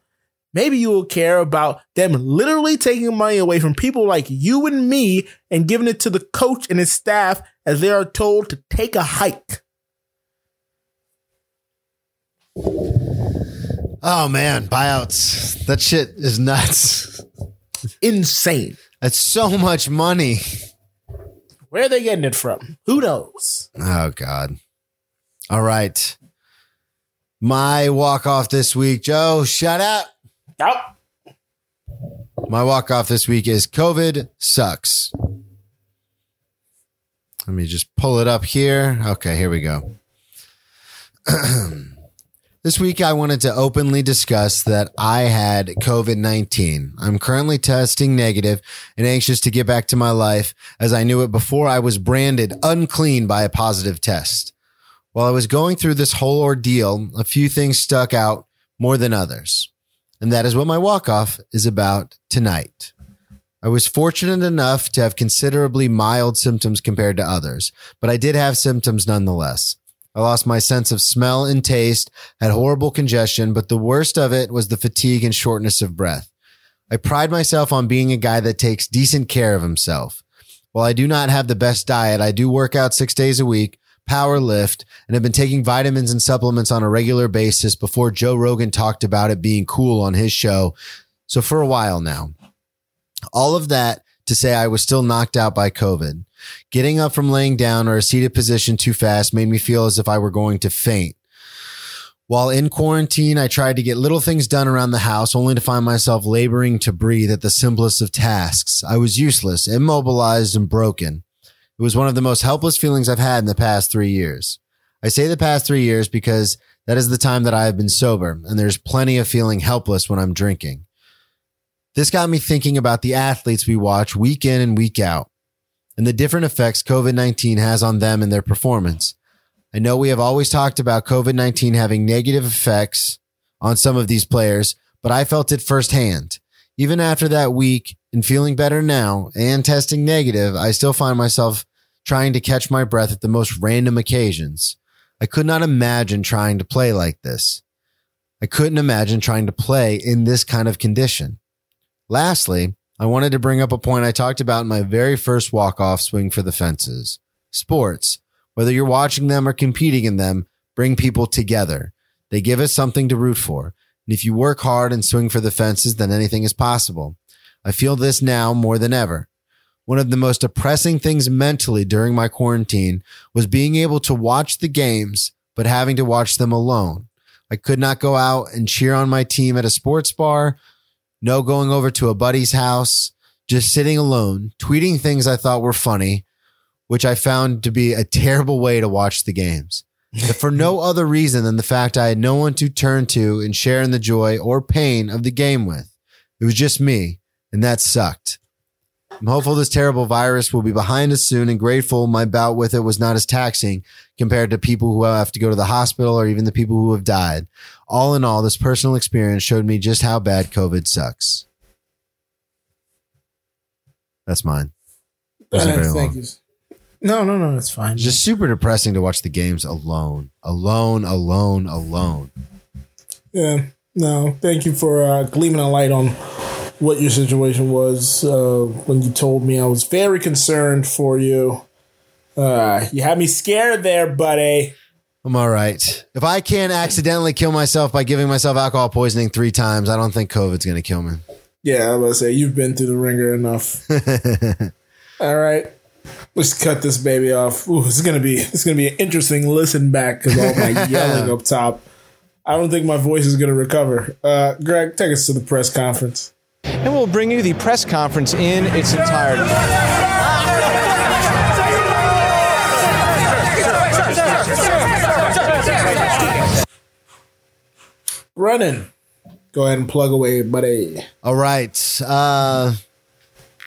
maybe you will care about them literally taking money away from people like you and me and giving it to the coach and his staff as they are told to take a hike. Oh man, buyouts. That shit is nuts. Insane. That's so much money. Where are they getting it from? Who knows? Oh God. All right. My walk off this week, Joe. Shut up. Oh, My walk off this week is COVID sucks. Let me just pull it up here. Okay, here we go. this week, I wanted to openly discuss that I had COVID 19. I'm currently testing negative and anxious to get back to my life as I knew it before I was branded unclean by a positive test. While I was going through this whole ordeal, a few things stuck out more than others. And that is what my walk off is about tonight. I was fortunate enough to have considerably mild symptoms compared to others, but I did have symptoms nonetheless. I lost my sense of smell and taste, had horrible congestion, but the worst of it was the fatigue and shortness of breath. I pride myself on being a guy that takes decent care of himself. While I do not have the best diet, I do work out six days a week, power lift, and have been taking vitamins and supplements on a regular basis before Joe Rogan talked about it being cool on his show. So for a while now. All of that to say I was still knocked out by COVID. Getting up from laying down or a seated position too fast made me feel as if I were going to faint. While in quarantine, I tried to get little things done around the house only to find myself laboring to breathe at the simplest of tasks. I was useless, immobilized, and broken. It was one of the most helpless feelings I've had in the past three years. I say the past three years because that is the time that I have been sober, and there's plenty of feeling helpless when I'm drinking. This got me thinking about the athletes we watch week in and week out and the different effects COVID 19 has on them and their performance. I know we have always talked about COVID 19 having negative effects on some of these players, but I felt it firsthand. Even after that week and feeling better now and testing negative, I still find myself trying to catch my breath at the most random occasions. I could not imagine trying to play like this. I couldn't imagine trying to play in this kind of condition. Lastly, I wanted to bring up a point I talked about in my very first walk-off swing for the fences. Sports, whether you're watching them or competing in them, bring people together. They give us something to root for. And if you work hard and swing for the fences, then anything is possible. I feel this now more than ever. One of the most depressing things mentally during my quarantine was being able to watch the games, but having to watch them alone. I could not go out and cheer on my team at a sports bar, no going over to a buddy's house, just sitting alone, tweeting things I thought were funny, which I found to be a terrible way to watch the games. For no other reason than the fact I had no one to turn to and share in the joy or pain of the game with. It was just me, and that sucked. I'm hopeful this terrible virus will be behind us soon and grateful my bout with it was not as taxing compared to people who have to go to the hospital or even the people who have died. All in all, this personal experience showed me just how bad COVID sucks. That's mine. Wasn't very thank long. you. No, no, no, it's fine. It's just super depressing to watch the games alone, alone, alone, alone. Yeah. No, thank you for uh, gleaming a light on what your situation was uh, when you told me. I was very concerned for you. Uh, you had me scared there, buddy. I'm all right. If I can't accidentally kill myself by giving myself alcohol poisoning three times, I don't think COVID's going to kill me. Yeah, I was say you've been through the ringer enough. All right, let's cut this baby off. Ooh, it's gonna be it's gonna be an interesting listen back because all my yelling up top. I don't think my voice is gonna recover. Uh, Greg, take us to the press conference. And we'll bring you the press conference in its entirety. Running. Go ahead and plug away, buddy. All right. Uh,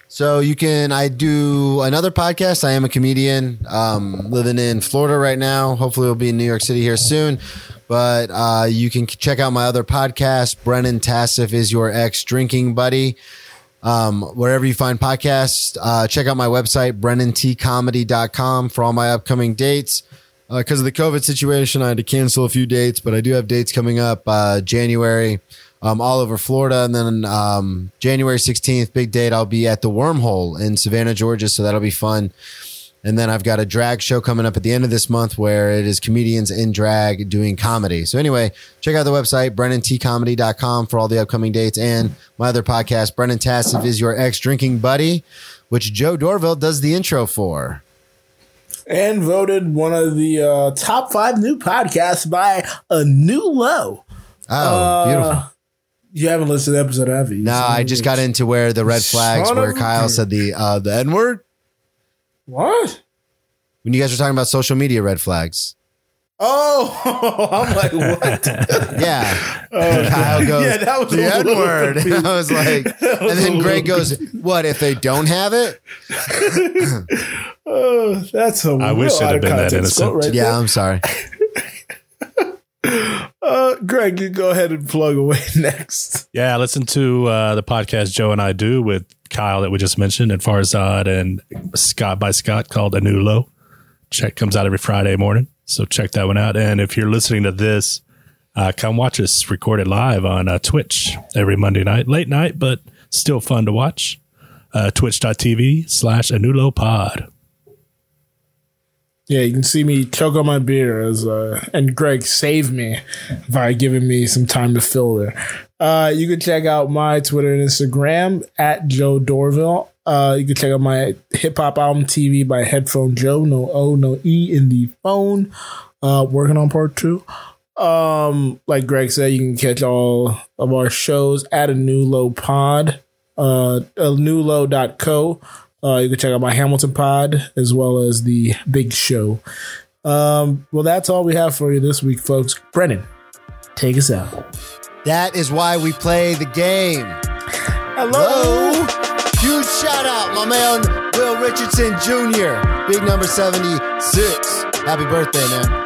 so you can, I do another podcast. I am a comedian, um, living in Florida right now. Hopefully we'll be in New York City here soon. But uh, you can check out my other podcast. Brennan Tassif is your ex drinking buddy. Um, wherever you find podcasts, uh, check out my website, brennantcomedy.com for all my upcoming dates. Because of the COVID situation, I had to cancel a few dates, but I do have dates coming up uh, January um, all over Florida. And then um, January 16th, big date, I'll be at the Wormhole in Savannah, Georgia. So that'll be fun. And then I've got a drag show coming up at the end of this month where it is comedians in drag doing comedy. So anyway, check out the website, brennantcomedy.com for all the upcoming dates and my other podcast, Brennan Tassif is your ex drinking buddy, which Joe Dorville does the intro for. And voted one of the uh, top five new podcasts by a new low. Oh, beautiful. Uh, You haven't listened to the episode, have you? No, I just got into where the red flags Son where Kyle said the uh the N word. What? When you guys were talking about social media red flags. Oh, I'm like, what? Yeah. Kyle goes, yeah, that was the N word. I was like, was and then Greg little goes, What if they don't have it? Oh, that's a I wish it had been that innocent. Right Yeah, I'm sorry. Uh, Greg, you go ahead and plug away next. Yeah, listen to uh, the podcast Joe and I do with Kyle that we just mentioned and Farzad and Scott by Scott called A New Low. Check comes out every Friday morning. So check that one out. And if you're listening to this, uh, come watch us recorded live on uh, Twitch every Monday night, late night, but still fun to watch. Uh, Twitch.tv slash A New Low Pod. Yeah, you can see me choke on my beer as uh, and Greg saved me by giving me some time to fill there. Uh, you can check out my Twitter and Instagram at Joe Dorville. Uh, you can check out my hip hop album TV by Headphone Joe. No O, no E in the phone. Uh, working on part two. Um, like Greg said, you can catch all of our shows at a new low pod, uh, a newlow.co. Uh, you can check out my Hamilton pod as well as the big show. Um, well, that's all we have for you this week, folks. Brennan, take us out. That is why we play the game. Hello. Huge shout out, my man Will Richardson Jr., big number 76. Happy birthday, man.